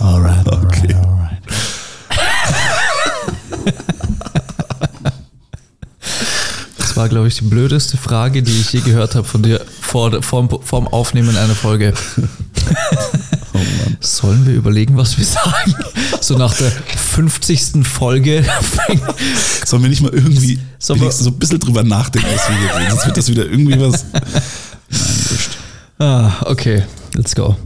Alright, Okay. alright. Das war, glaube ich, die blödeste Frage, die ich je gehört habe von dir vor, vorm, vorm Aufnehmen einer Folge. Oh Mann. Sollen wir überlegen, was wir sagen? So nach der 50. Folge. Sollen wir nicht mal irgendwie so ein bisschen drüber nachdenken, was wir hier reden? Sonst wird das wieder irgendwie was. Nein, ah, okay, let's go.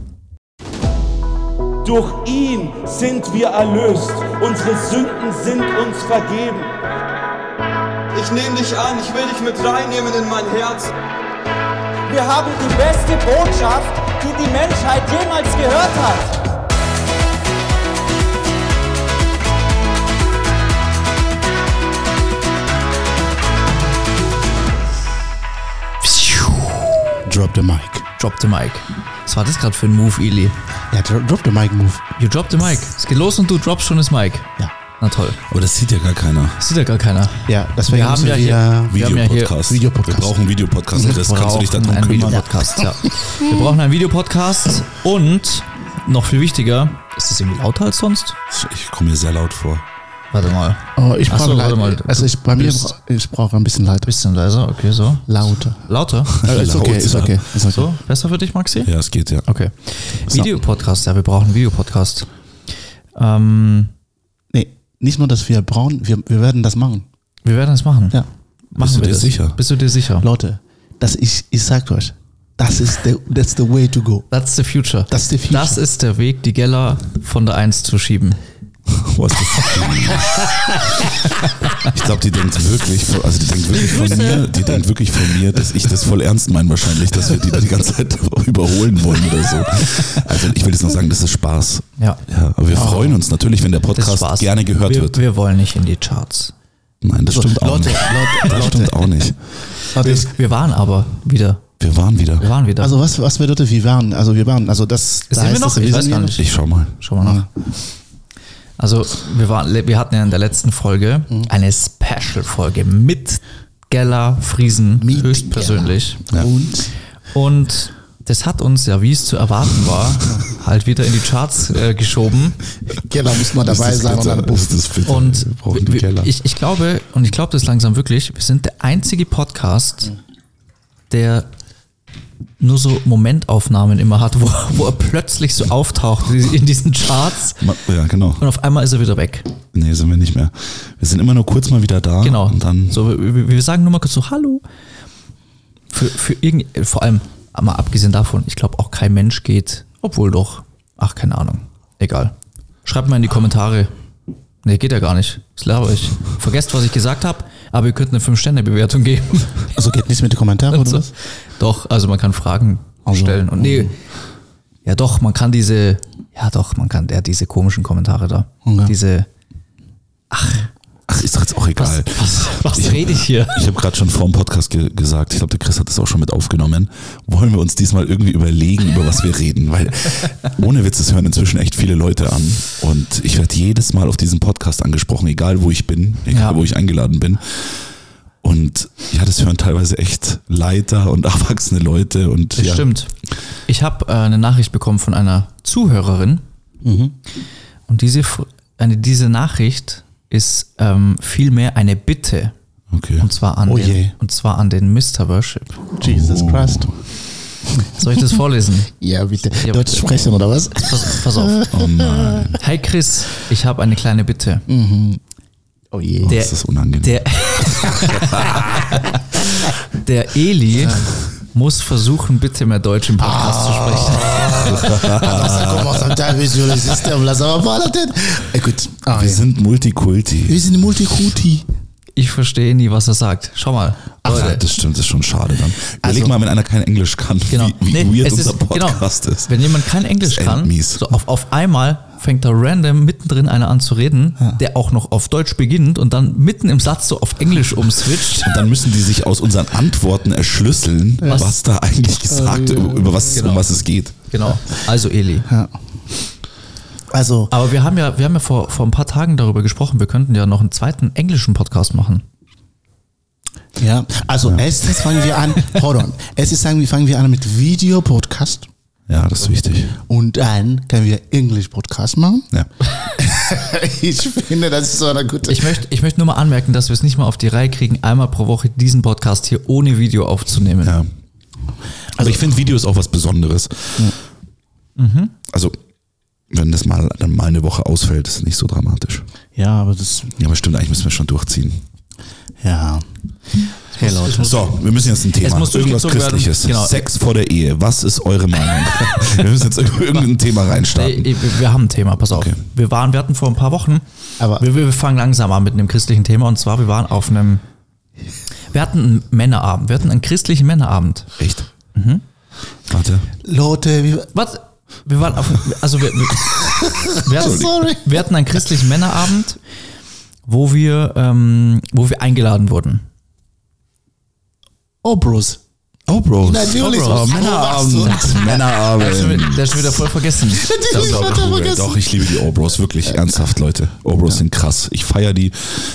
Durch ihn sind wir erlöst. Unsere Sünden sind uns vergeben. Ich nehme dich an, ich will dich mit reinnehmen in mein Herz. Wir haben die beste Botschaft, die die Menschheit jemals gehört hat. Drop the mic. Drop the mic. Was war das gerade für ein Move, Eli? Ja, dro drop the mic move. You drop the mic. Es geht los und du droppst schon das Mic. Ja. Na toll. Aber das sieht ja gar keiner. Das sieht ja gar keiner. Ja, deswegen Wir haben ja wir, hier- ja Videopodcast. Videopodcast. Wir brauchen einen Videopodcast. Wir Chris, kannst du dich brauchen darum einen kümmern? Videopodcast, ja. Wir brauchen einen Videopodcast und noch viel wichtiger, ist das irgendwie lauter als sonst? Ich komme mir sehr laut vor. Warte mal. Oh, ich Ach so, brauche warte mal. Also ich, bei mir, ich brauche ein bisschen lauter. Bisschen leiser, okay, so. Lauter. Lauter? Äh, ist okay, ist okay. Ist okay. So, besser für dich, Maxi? Ja, es geht ja. Okay. Videopodcast, ja, wir brauchen einen Videopodcast. Ähm, Nee, nicht nur, dass wir brauchen, wir, wir werden das machen. wir werden das machen. Ja. Machen Bist du wir dir das. sicher? Bist du dir sicher? Leute, das ich, ich sag euch, das ist the, that's the way to go. That's the future. That's the future. Das ist der Weg, die Geller von der 1 zu schieben. Was das ich glaube, die denkt wirklich, von- also die denkt wirklich von mir, die denkt wirklich von mir, dass ich das voll ernst meine wahrscheinlich, dass wir die da die ganze Zeit überholen wollen oder so. Also ich will jetzt noch sagen, das ist Spaß. Ja. Ja, aber wir freuen uns natürlich, wenn der Podcast Spaß. gerne gehört wir, wird. Wir wollen nicht in die Charts. Nein, das stimmt auch Leute, nicht. Leute, Das stimmt auch nicht. Leute, Wir, wir waren aber wieder. Wir waren wieder. Wir waren wieder. also was, was bedeutet wir waren? Also wir waren, also das Sind da wir heißt noch? das, Ich weiß sind gar wir nicht. Ich schau mal. Schau mal nach. Also, wir, waren, wir hatten ja in der letzten Folge Mhm. eine Special-Folge mit Geller Friesen Mit höchstpersönlich. noch. Und Und das hat uns ja, wie es zu erwarten war, halt wieder in die Charts äh, geschoben. Keller muss mal dabei sein und bitter? dann Ist das bitter? Und wir ich, ich glaube, und ich glaube das langsam wirklich, wir sind der einzige Podcast, der nur so Momentaufnahmen immer hat, wo, wo er plötzlich so auftaucht in diesen Charts ja, genau. und auf einmal ist er wieder weg. Nee, sind wir nicht mehr. Wir sind immer nur kurz mal wieder da. Genau. Und dann so, wir, wir sagen nur mal kurz so Hallo. Für, für irgend, vor allem, mal abgesehen davon, ich glaube auch kein Mensch geht, obwohl doch, ach, keine Ahnung. Egal. Schreibt mal in die Kommentare. Nee, geht ja gar nicht. Das laber ich. Vergesst, was ich gesagt habe, aber ihr könnt eine 5-Sterne-Bewertung geben. also geht nichts mit den Kommentaren oder So. was? Doch, also man kann Fragen Also, stellen. Und nee, ja doch, man kann diese, ja doch, man kann, ja, diese komischen Kommentare da. Ja. Diese, ach, ist doch jetzt auch was, egal. was, was rede ich hier? Ich habe gerade schon vor dem Podcast ge gesagt, ich glaube, der Chris hat das auch schon mit aufgenommen. Wollen wir uns diesmal irgendwie überlegen, über was wir reden? Weil ohne Witz, das hören inzwischen echt viele Leute an. Und ich werde jedes Mal auf diesen Podcast angesprochen, egal wo ich bin, egal Ja. wo ich eingeladen bin. Und ja, das hören teilweise echt Leiter und erwachsene Leute. Und Das ja, stimmt. Ich habe äh, eine Nachricht bekommen von einer Zuhörerin. Mhm. Und diese, eine, diese Nachricht ist ähm, vielmehr eine Bitte. Okay. Und zwar an, Oh den, und zwar an den Mr. Worship. Jesus Christ. Soll ich das vorlesen? Ja, bitte. Ja, Deutsch bitte. sprechen oder was? Pass, pass auf. Oh nein, Hi Chris, ich habe eine kleine Bitte. Oh je. Der, ist das unangenehm. der, der Eli muss versuchen, bitte mehr Deutsch im Podcast zu sprechen. Ah, wir ja. sind Multikulti. wir sind Multikulti. Ich verstehe nie, was er sagt. Schau mal. Ja, Leute. das stimmt, das ist schon schade dann. Überleg Also- mal, wenn einer kein Englisch kann, Genau. wie, wie Nee, weird unser ist- Podcast genau. ist. Wenn jemand kein Englisch kann, so auf, auf einmal fängt da random mittendrin einer an zu reden, der auch noch auf Deutsch beginnt und dann mitten im Satz so auf Englisch umswitcht. Und dann müssen die sich aus unseren Antworten erschlüsseln, was, da eigentlich gesagt, über, über was, Genau. um was es geht. Genau. Also Eli. Also, Aber wir haben ja, wir haben ja vor, vor ein paar Tagen darüber gesprochen, wir könnten ja noch einen zweiten englischen Podcast machen. ja, also erstens fangen wir an, hold on, erstens sagen wir, fangen wir an mit Videopodcast. Ja, das ist wichtig. Und dann können wir English Podcast machen. Ja. Ich finde, das ist so eine gute. Ich möchte, ich möchte nur mal anmerken, dass wir es nicht mal auf die Reihe kriegen, einmal pro Woche diesen Podcast hier ohne Video aufzunehmen. ja. Also ich finde Video ist auch was Besonderes. Also wenn das mal dann mal eine Woche ausfällt, ist es nicht so dramatisch. ja, aber das. Ja, aber stimmt, eigentlich müssen wir schon durchziehen. Ja. Hey Leute. So, wir müssen jetzt ein Thema. Es muss Irgendwas. Christliches. Genau. Sex vor der Ehe. Was ist eure Meinung? wir müssen jetzt irgendein Thema reinstarten. Wir haben ein Thema, pass auf. Okay. Wir waren, wir hatten vor ein paar Wochen, Aber- wir, wir fangen langsam an mit einem christlichen Thema und zwar, wir waren auf einem, wir hatten einen Männerabend, wir hatten einen christlichen Männerabend. Echt? Mhm. Warte. Leute, wie, Was? Wir waren auf, also wir, wir, wir, hatten, Sorry. wir hatten einen christlichen Männerabend, wo wir, ähm, wo wir eingeladen wurden. Oh Bros. Oh, Bros. Natürlich. Oh, Männerabend. Der ist, schon Männerabend. wieder, der ist schon wieder voll vergessen. Das ist auch cool. Doch, ich liebe die O-Bros, wirklich ernsthaft, Leute. O-Bros sind krass. Ich feiere die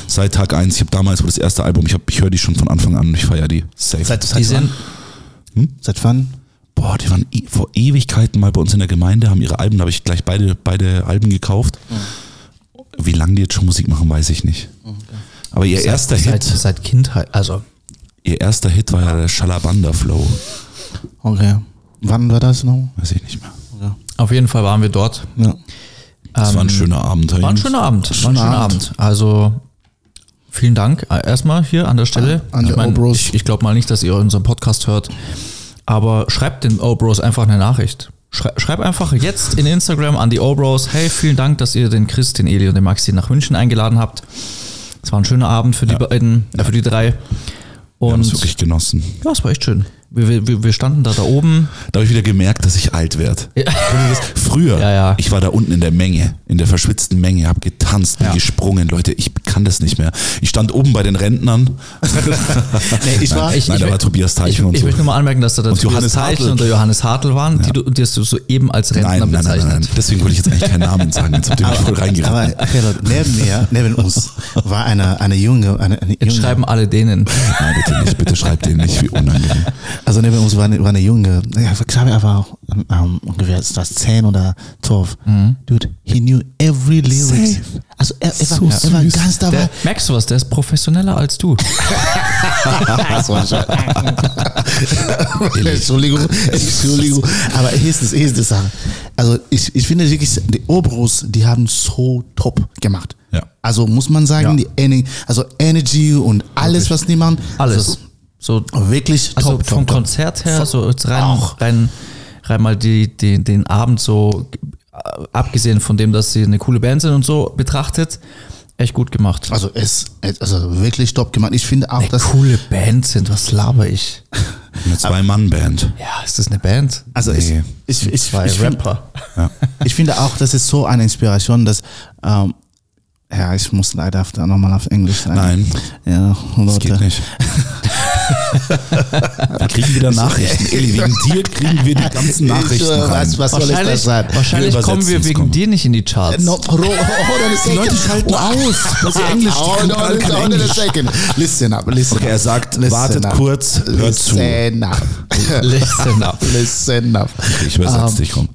seit Tag eins. Ich habe damals wo das erste Album, ich, hab- ich höre die schon von Anfang an. Ich feiere die. Safe. Seit, Die seit, sind, wann? seit wann? Boah, die waren e vor Ewigkeiten mal bei uns in der Gemeinde, haben ihre Alben, da habe ich gleich beide, beide Alben gekauft. Wie lange die jetzt schon Musik machen, weiß ich nicht. Aber ihr erster seit, Hit, seit Kindheit, also ihr erster Hit war ja der Shalabanda Flow. Okay. Wann war das noch? Weiß ich nicht mehr. auf jeden Fall waren wir dort. Ja. Das war ein schöner Abend. War ein schöner Abend. War ein Schöner Abend. Abend. Also vielen Dank äh, erstmal hier an der Stelle. An ich der mein, O-Bros. ich, ich glaube mal nicht, dass ihr unseren Podcast hört, aber schreibt den O-Bros einfach eine Nachricht. Schrei, schreib einfach jetzt in Instagram an die O-Bros, hey, vielen Dank, dass ihr den Chris, den Eli und den Maxi nach München eingeladen habt. Es war ein schöner Abend für die beiden, äh, für die drei. Und es wirklich genossen. ja, es war echt schön. Wir, wir, wir standen da da oben. Da habe ich wieder gemerkt, dass ich alt werde. Ja. Früher, Ja, ja. ich war da unten in der Menge, in der verschwitzten Menge, habe getanzt, bin Ja. gesprungen. Leute, ich kann das nicht mehr. Ich stand oben bei den Rentnern. Nee, ich war, Ich- Nein, da ich- war Tobias Ich, Teichen und ich so. möchte nur mal anmerken, dass da der Und Tobias Johannes Teichel Hartl. und der Johannes Hartl waren, die, du, die hast du so eben als Rentner Nein, nein, nein, bezeichnet. nein, nein. Deswegen wollte ich jetzt eigentlich keinen Namen sagen. Jetzt habt ihr mich voll aber reingeraten. Leute, neben mir, neben uns, war eine, eine junge, eine, eine Jetzt junge, schreiben alle denen. Nein, bitte nicht. Bitte schreibt den nicht, wie unangenehm. Also neben uns war eine, war eine junge, ja, ich glaube, er war ähm, ungefähr ist das 10 oder 12. Dude, he knew every lyrics. Safe. Also er, er, war, So er war ganz dabei. Der, merkst du was? Der ist professioneller als du. Entschuldigung, Entschuldigung. Aber hier ist das, hier ist die Sache. Also ich, ich finde wirklich, die Obros, die haben so top gemacht. Ja. Also muss man sagen, Ja. die Ener also Energy und alles, was die machen. Alles. So, Also, wirklich also top, vom top, top. Konzert her, so jetzt rein, Auch. rein, rein mal die, die, den Abend so, äh, abgesehen von dem, dass sie eine coole Band sind und so betrachtet, echt gut gemacht. Also es, also wirklich top gemacht. Ich finde auch, eine dass coole Band sind, was laber ich? Eine Zwei-Mann-Band. Ja, ist das eine Band? also Nee. ich, ich, ich, Zwei ich, find- Rapper. ich finde auch, das ist so eine Inspiration, dass ähm, ja, ich muss leider nochmal auf Englisch sein. Nein, Ja, das geht Leute. nicht. Wir kriegen wieder Nachrichten. Eli, wegen dir kriegen wir die ganzen Nachrichten was, was soll das sagen? wahrscheinlich Wir kommen wir wegen komm. dir nicht in die Charts. No, hold, hold on a Die Leute schalten aus, weil sie Englisch hold on a Englisch. second. Listen up, listen Okay, up. er sagt, Listen wartet up. kurz, hört zu. Listen up. Listen up. Listen up. Ich übersetze Ähm, dich, komm.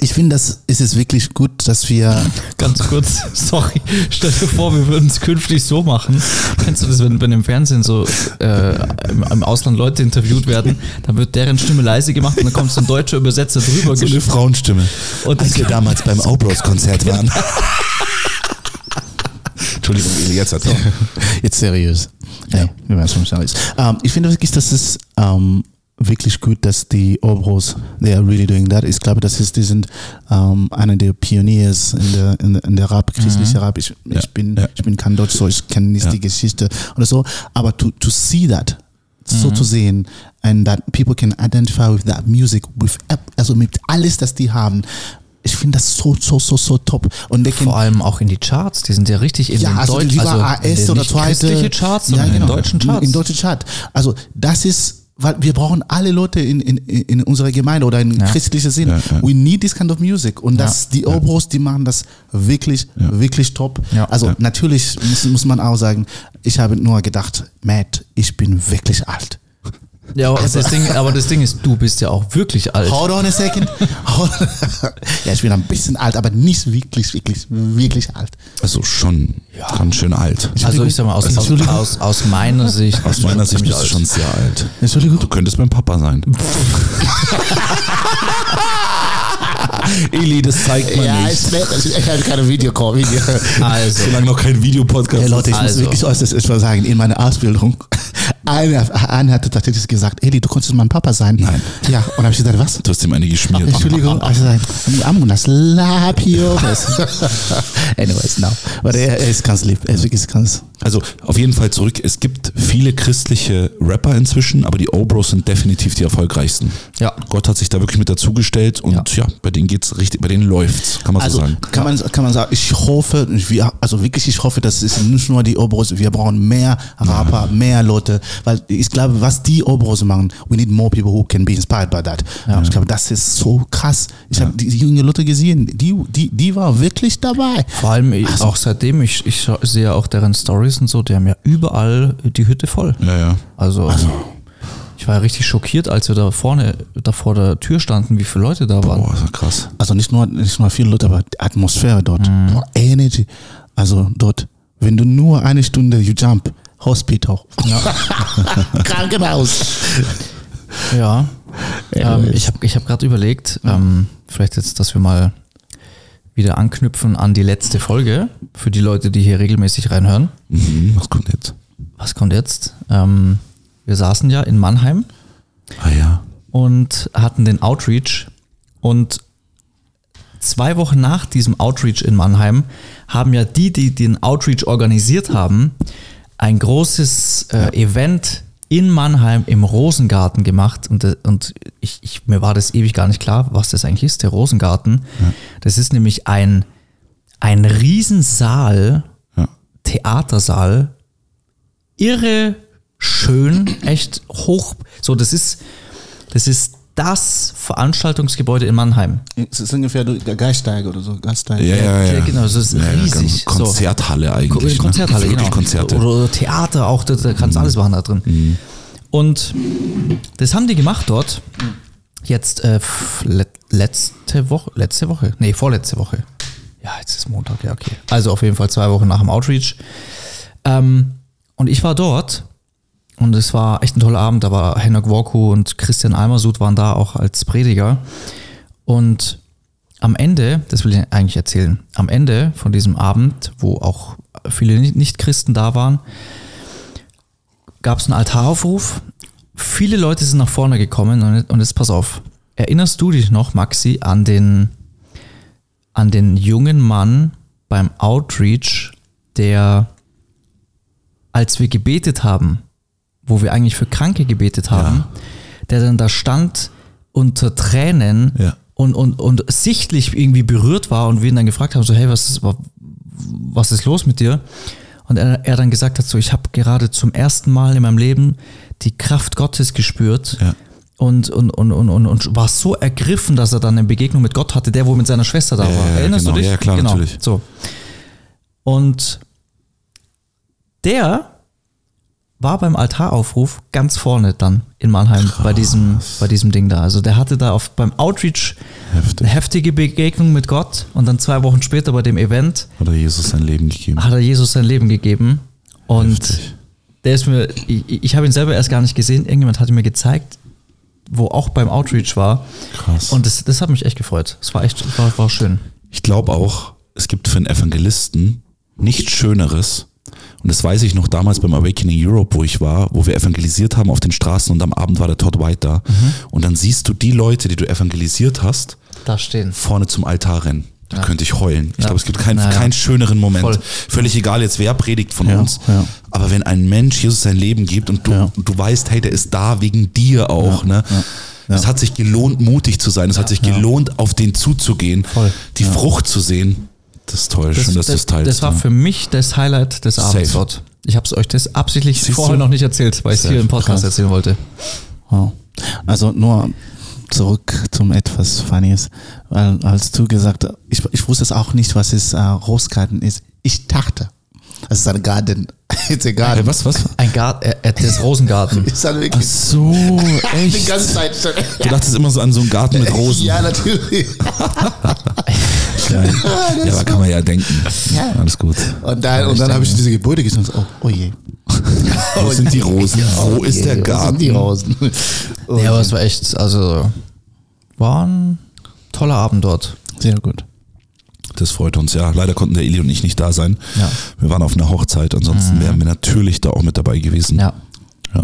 Ich finde, das ist es wirklich gut, dass wir Ganz kurz, sorry, stell dir vor, wir würden es künftig so machen. Kennst du das, wenn, wenn im Fernsehen so äh, im, im Ausland Leute interviewt werden, dann wird deren Stimme leise gemacht und dann kommt so ein deutscher Übersetzer drüber. So eine Frauenstimme. Und Als wir damals beim Obros-Konzert waren. Entschuldigung, jetzt erzähl. jetzt seriös. Ja, wir werden schon seriös. Ähm, ich finde wirklich, dass es ähm, wirklich gut, dass die Obros, they are really doing that. Ich glaube, das ist, die sind ähm, einer der Pioniers in der, in der, in der Rap, christliche Rap. Ich, Ja, ich, bin, ja. ich bin kein Deutsch, so ich kenne nicht Ja. die Geschichte oder so. Aber to, to see that, so zu sehen, and that people can identify with that music, with, also mit alles, das die haben. Ich finde das so, so, so, so top. Und vor allem auch in die Charts, die sind ja richtig in ja, den also Deutschen, also in AS den oder zweite. christliche Charts, sondern in den deutschen Charts. In deutschen Chart. Also das ist, weil wir brauchen alle Leute in, in, in unserer Gemeinde oder in Ja. christlicher Sinn. Ja, ja. We need this kind of music. Und das, die Obros, die machen das wirklich, wirklich top. Also natürlich muss, muss man auch sagen, ich habe nur gedacht, Matt, ich bin wirklich alt. Ja, aber, das Ding, aber das Ding ist, du bist ja auch wirklich alt. Hold on a second. Ja, ich bin ein bisschen alt, aber nicht wirklich, wirklich, wirklich alt. Also schon ganz schön alt. Also ich sag mal, aus, aus, aus, aus meiner Sicht. Aus meiner Sicht bist du schon sehr alt. Entschuldigung. Du könntest mein Papa sein. Eli, das zeigt man Ja, nicht. nett. Ich, ich habe keine Videocall. Video. Also, Solange noch kein Videopodcast Hey Leute, ich Also. muss wirklich äußerst etwas sagen. In meiner Ausbildung, einer, einer hatte tatsächlich gesagt, Eli, du konntest mein Papa sein. Nein. Ja, und habe ich gesagt, was? Du hast ihm eine geschmiert. Entschuldigung, also I'm gonna slap you. Anyways, no. Aber er, er ist ganz lieb. Er ist wirklich ganz. Also auf jeden Fall zurück. Es gibt viele christliche Rapper inzwischen, aber die O-Bros sind definitiv die erfolgreichsten. Ja. Gott hat sich da wirklich mit dazugestellt und ja, bei denen geht's richtig, bei denen läuft's, kann man Also so sagen. kann man, kann man sagen, ich hoffe, wir, also wirklich, ich hoffe, das ist nicht nur die Obros, wir brauchen mehr Rapper, mehr Leute, weil ich glaube, was die Obros machen, we need more people who can be inspired by that. Ich glaube, das ist so krass. Ich habe die, junge Leute gesehen, die, die, die war wirklich dabei. vor allem ich, auch seitdem, ich, ich sehe auch deren Stories und so, die haben ja überall die Hütte voll. Ja, ja. Also, ich war ja richtig schockiert, als wir da vorne, da vor der Tür standen, wie viele Leute da waren. Boah, ja krass. Also nicht nur, nicht nur viele Leute, aber die Atmosphäre dort, Boah, Energy. Also dort, wenn du nur eine Stunde you jump, Hospital. Krankenhaus. Ja. Ähm, ich habe ich hab gerade überlegt, ähm, vielleicht jetzt, dass wir mal wieder anknüpfen an die letzte Folge, für die Leute, die hier regelmäßig reinhören. Mhm, was kommt jetzt? Was kommt jetzt? Ähm, wir saßen ja in Mannheim Ah ja. und hatten den Outreach und zwei Wochen nach diesem Outreach in Mannheim haben ja die, die den Outreach organisiert haben, ein großes äh, Event in Mannheim im Rosengarten gemacht und, äh, und ich, ich, mir war das ewig gar nicht klar, was das eigentlich ist, der Rosengarten. Das ist nämlich ein, ein Riesensaal, Ja. Theatersaal, irre schön, echt hoch. So, das ist, das ist das Veranstaltungsgebäude in Mannheim. Es ist ungefähr der Geiststeig oder so. Geiststeig. Ja, ja, ja. Ja, genau, das ist riesig. Kon- Konzerthalle eigentlich. Ko- Konzerthalle, ne? Genau. Konzerte. Oder, Theater auch, da, da kannst du alles machen da drin. Und das haben die gemacht dort. Jetzt äh, letzte Woche, letzte Woche? Nee, vorletzte Woche. Ja, jetzt ist Montag, ja, okay. Also auf jeden Fall zwei Wochen nach dem Outreach. Ähm, und ich war dort und es war echt ein toller Abend. War Henok Worku und Christian Almersud waren da auch als Prediger. Und am Ende, das will ich eigentlich erzählen, am Ende von diesem Abend, wo auch viele Nicht- Nicht-Christen da waren, gab es einen Altaraufruf. Viele Leute sind nach vorne gekommen und, und jetzt pass auf. Erinnerst du dich noch, Maxi, an den, an den jungen Mann beim Outreach, der, als wir gebetet haben, wo wir eigentlich für Kranke gebetet haben, der dann da stand unter Tränen Ja. und, und, und sichtlich irgendwie berührt war und wir ihn dann gefragt haben, so hey, was ist, was ist los mit dir? Und er, er dann gesagt hat, so ich habe gerade zum ersten Mal in meinem Leben die Kraft Gottes gespürt Ja. und, und, und, und, und, und war so ergriffen, dass er dann eine Begegnung mit Gott hatte, der wo mit seiner Schwester da Ja, war. ja, Erinnerst genau. du dich? Ja, klar, genau. natürlich. So. Und der war beim Altaraufruf ganz vorne dann in Mannheim bei diesem, bei diesem Ding da. Also der hatte da auf, beim Outreach Heftig. eine heftige Begegnung mit Gott und dann zwei Wochen später bei dem Event Hat er Jesus sein Leben gegeben. hat er Jesus sein Leben gegeben. Und Heftig. der ist mir, ich, ich habe ihn selber erst gar nicht gesehen, irgendjemand hatte mir gezeigt, wo auch beim Outreach war. Krass. Und das, das hat mich echt gefreut. Es war echt, war, war schön. Ich glaube auch, es gibt für einen Evangelisten nichts Schöneres. Und das weiß ich noch damals beim Awakening Europe, wo ich war, wo wir evangelisiert haben auf den Straßen und am Abend war der Todd White da. Mhm. Und dann siehst du die Leute, die du evangelisiert hast, Da stehen. vorne zum Altar rennen. Da könnte ich heulen. Ich Ja. glaube, es gibt keinen, Ja, ja. keinen schöneren Moment. Voll. Völlig egal jetzt, wer predigt von Ja, uns. ja. Aber wenn ein Mensch Jesus sein Leben gibt und du, Ja. und du weißt, hey, der ist da wegen dir auch, ne? Es hat sich gelohnt, mutig zu sein. Es hat sich gelohnt, auf den zuzugehen, Voll. die Frucht zu sehen. Das ist toll. Schön, dass du es teilst. das war ja. für mich das Highlight des Abends Safe. dort. Ich habe es euch das absichtlich Siehst vorher du? noch nicht erzählt, weil ich es hier im Podcast Krass. erzählen wollte. Wow. Also nur zurück zum etwas Funnies, weil als du gesagt hast, ich, ich wusste es auch nicht, was es äh, Roskarten ist. Ich dachte, Es ist ein Garten. It's a garden. was, was? Ein Garten, äh, äh, das Rosengarten. Ist halt Ach wirklich so, die echt? ganze Zeit schon. Du dachtest immer so an so einen Garten mit Rosen. Ja, natürlich. Ja, ja aber kann man ja denken. Alles gut. Und dann, und dann habe ich diese Gebäude gesehen. und so, Oh, oh je. Wo sind die Rosen? Wo ist der Wo Garten? sind die Rosen? Oh Ja, aber es war echt, also war ein toller Abend dort. Sehr gut. Das freut uns, ja. Leider konnten der Eli und ich nicht da sein. Ja. Wir waren auf einer Hochzeit, ansonsten wären wir natürlich da auch mit dabei gewesen. Ja. ja.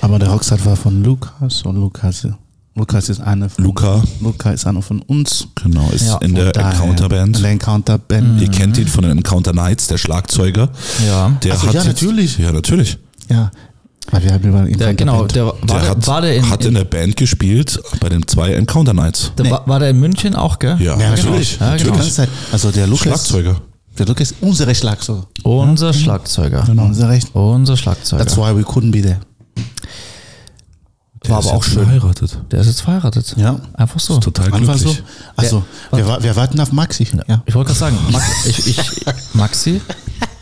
Aber der Hochzeit war von Lukas und Lukas, Lukas ist einer von, Luca. Luca ist einer von uns. Genau, ist Ja, in der Daher- Encounter Band. Der Encounter Band. Ihr kennt ihn von den Encounter Nights, der Schlagzeuger. Ja. Der Ach hat ja, jetzt- natürlich. Ja, natürlich. Ja. Weil wir haben über Der, genau, der, war, Der hat, war der in, hat in in, der Band gespielt bei den zwei Encounter Nights. der, war, war der in München auch, gell? Ja, ja, genau. natürlich. Ja, Die genau. ganze Zeit. Also der Lukas. Schlagzeuger. Der Lukas ist unsere Schlagzeuger. Unser Schlagzeuger. Genau, unser Recht. Unser Schlagzeuger. That's why we couldn't be there. Der War ist aber auch jetzt schön. verheiratet. Der ist jetzt verheiratet. Ja. Einfach so. Total Einfach glücklich. so. Also, wir, wir warten auf Maxi. Ja. Ich wollte gerade sagen, Max, ich, ich, Maxi,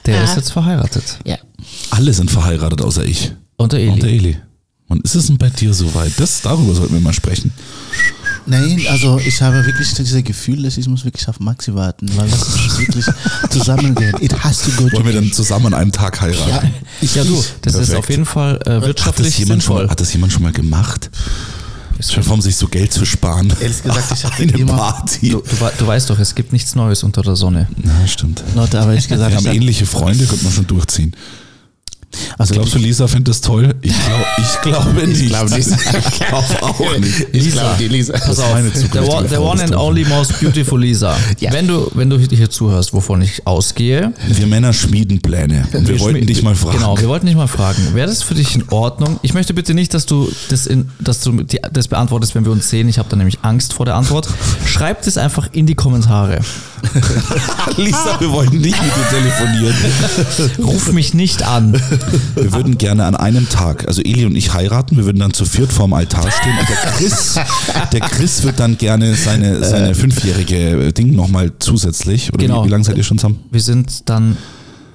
der ist jetzt verheiratet. ja. Alle sind verheiratet, außer ich. Und der Eli. Und der Eli. Und ist es denn bei dir soweit? Das, darüber sollten wir mal sprechen. Nein, also ich habe wirklich dieses Gefühl, dass ich muss wirklich auf Maxi warten, weil das muss wirklich zusammengehen. It has to go Wollen wir dann zusammen an einem Tag heiraten? Ja, ich, ja, du, das ist Perfekt. auf jeden Fall äh, Hat das, wirtschaftlich jemand schon, sinnvoll. mal- hat das jemand schon mal gemacht? Schon um sich so Geld zu sparen. Ehrlich gesagt, ich hatte Eine immer- Party. Du, du, du weißt doch, es gibt nichts Neues unter der Sonne. Na, stimmt. Leute, aber ich gesagt, Wir ich haben ähnliche Freunde, könnte man schon durchziehen. Also Glaubst du, Lisa findet das toll? Ich, glaub, ich glaube nicht. Ich glaube nicht. Ich glaube auch nicht. Ich glaube, die Lisa. Pass auf, zukünftige one- Frau one and only most beautiful Lisa. wenn, du, wenn du hier zuhörst, wovon ich ausgehe. Wir Männer schmieden Pläne. Und wir, wollten schmi- dich mal fragen. Genau, wir wollten dich mal fragen. Wäre das für dich in Ordnung? Ich möchte bitte nicht, dass du das, in, dass du die, das beantwortest, wenn wir uns sehen. Ich habe da nämlich Angst vor der Antwort. Schreibt es einfach in die Kommentare. Lisa, wir wollen nicht mit dir telefonieren. Ruf mich nicht an. Wir würden gerne an einem Tag, also Eli und ich heiraten, wir würden dann zu viert vorm Altar stehen und der Chris, der Chris wird dann gerne seine, seine fünfjährige Ding nochmal zusätzlich. Oder Genau. wie, wie lange seid ihr schon zusammen? Wir sind dann,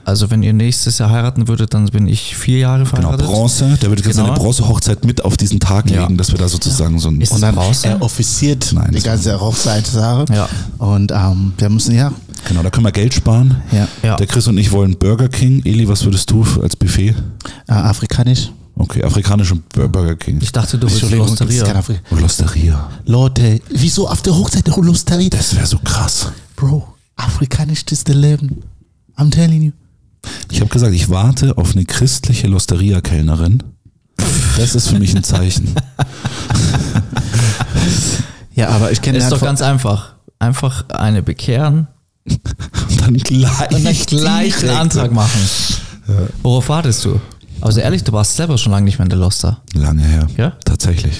also wenn ihr nächstes Jahr heiraten würdet, dann bin ich vier Jahre Genau, verheiratet. Bronze, der jetzt Genau. seine Bronzehochzeit mit auf diesen Tag Ja. legen, dass wir da sozusagen so ein. Ist Und dann Bronze? er offiziert Nein, die ganze Hochzeitssache. Ja. Und ähm, wir müssen, ja, Genau, da können wir Geld sparen. ja, Ja. Der Chris und ich wollen Burger King. Eli, was würdest du als Buffet? äh, afrikanisch. Okay, afrikanisch und Bur- Burger King. Ich dachte, du willst Entschuldigung, das ist kein Osteria. Afri- Und Losteria. Leute, wieso auf der Hochzeit der Hosteria? Das wäre so krass. Bro, afrikanisch ist das Leben. I'm telling you. Ich habe gesagt, ich warte auf eine christliche Losteria-Kellnerin. Das ist für mich ein Zeichen. Ja, aber ich kenne Ist doch ganz einfach. Einfach eine bekehren Und dann gleich, und dann gleich den. Antrag machen. Worauf wartest du? Also ehrlich, du warst selber schon lange nicht mehr in der Loster. Lange her. Ja? Tatsächlich.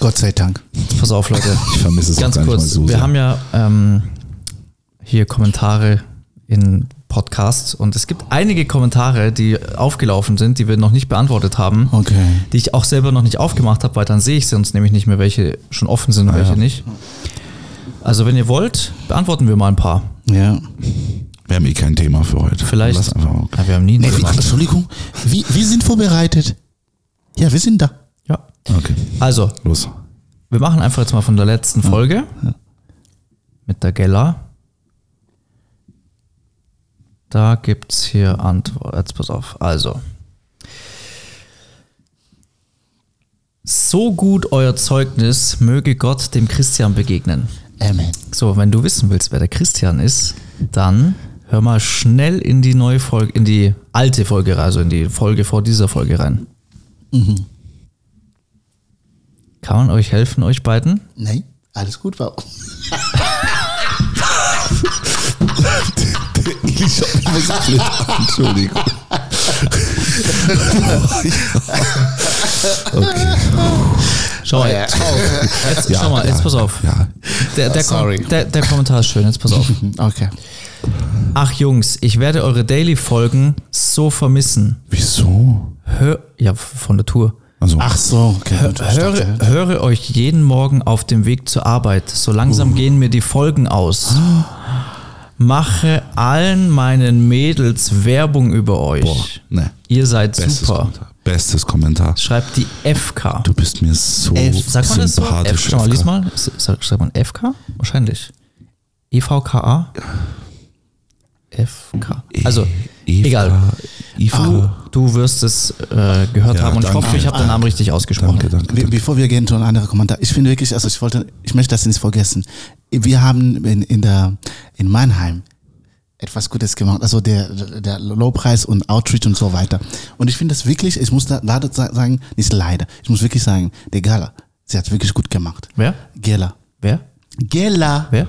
Gott sei Dank. Pass auf, Leute. Ich vermisse es Ganz auch gar kurz. nicht mal so wir sehr. haben ja ähm, hier Kommentare in Podcasts und es gibt einige Kommentare, die aufgelaufen sind, die wir noch nicht beantwortet haben, Okay. die ich auch selber noch nicht aufgemacht habe, weil dann sehe ich sonst nämlich nicht mehr, welche schon offen sind und welche Ah, ja. nicht. Also wenn ihr wollt, beantworten wir mal ein paar. Ja. Wir haben eh kein Thema für heute. Vielleicht. Lass einfach mal. Ja, wir haben nie ein Nee, Thema. Entschuldigung, wir, wir sind vorbereitet. Ja, wir sind da. Ja. Okay, Also, los. wir machen einfach jetzt mal von der letzten Folge mit der Gella. Da gibt es hier Antwort. Jetzt pass auf. Also. So gut euer Zeugnis, möge Gott dem Christian begegnen. Amen. So, wenn du wissen willst, wer der Christian ist, dann hör mal schnell in die neue Folge, in die alte Folge, rein, also in die Folge vor dieser Folge rein. Kann man euch helfen, euch beiden? Nein, alles gut war. Ich schaue mich blöd an. Entschuldigung. Schau mal, jetzt, jetzt, schau mal, jetzt pass auf. Ja. Der, der, Sorry. Kom der, der Kommentar ist schön, jetzt pass auf. Okay. Ach Jungs, ich werde eure Daily-Folgen so vermissen. Wieso? Hör, ja, von der Tour. Also, Ach so, okay. Höre, höre euch jeden Morgen auf dem Weg zur Arbeit. So langsam gehen mir die Folgen aus. mache allen meinen Mädels Werbung über euch. Boah, ne. Ihr seid Bestes super. Kommentar. Bestes Kommentar. Schreibt die FK. Du bist mir so F- Sagt man das so? F, schau mal, lies mal. S- Sagt, sagt man FK? Wahrscheinlich. E EVKA? FK. Also, Eva, egal. Du, Eva. du wirst es äh, gehört Ja, haben und ich danke. hoffe, ich habe den Namen richtig ausgesprochen. Danke, danke. Danke. Bevor wir gehen zu einem anderen Kommentar, ich finde wirklich, also ich wollte, ich möchte das nicht vergessen. Wir haben in, in der, in Mannheim etwas Gutes gemacht, also der, der Lowpreis und Outreach und so weiter. Und ich finde das wirklich, ich muss da leider sa- sagen, nicht leider, ich muss wirklich sagen, der Gala, sie hat wirklich gut gemacht. Wer? Gela. Wer? Gela. Wer?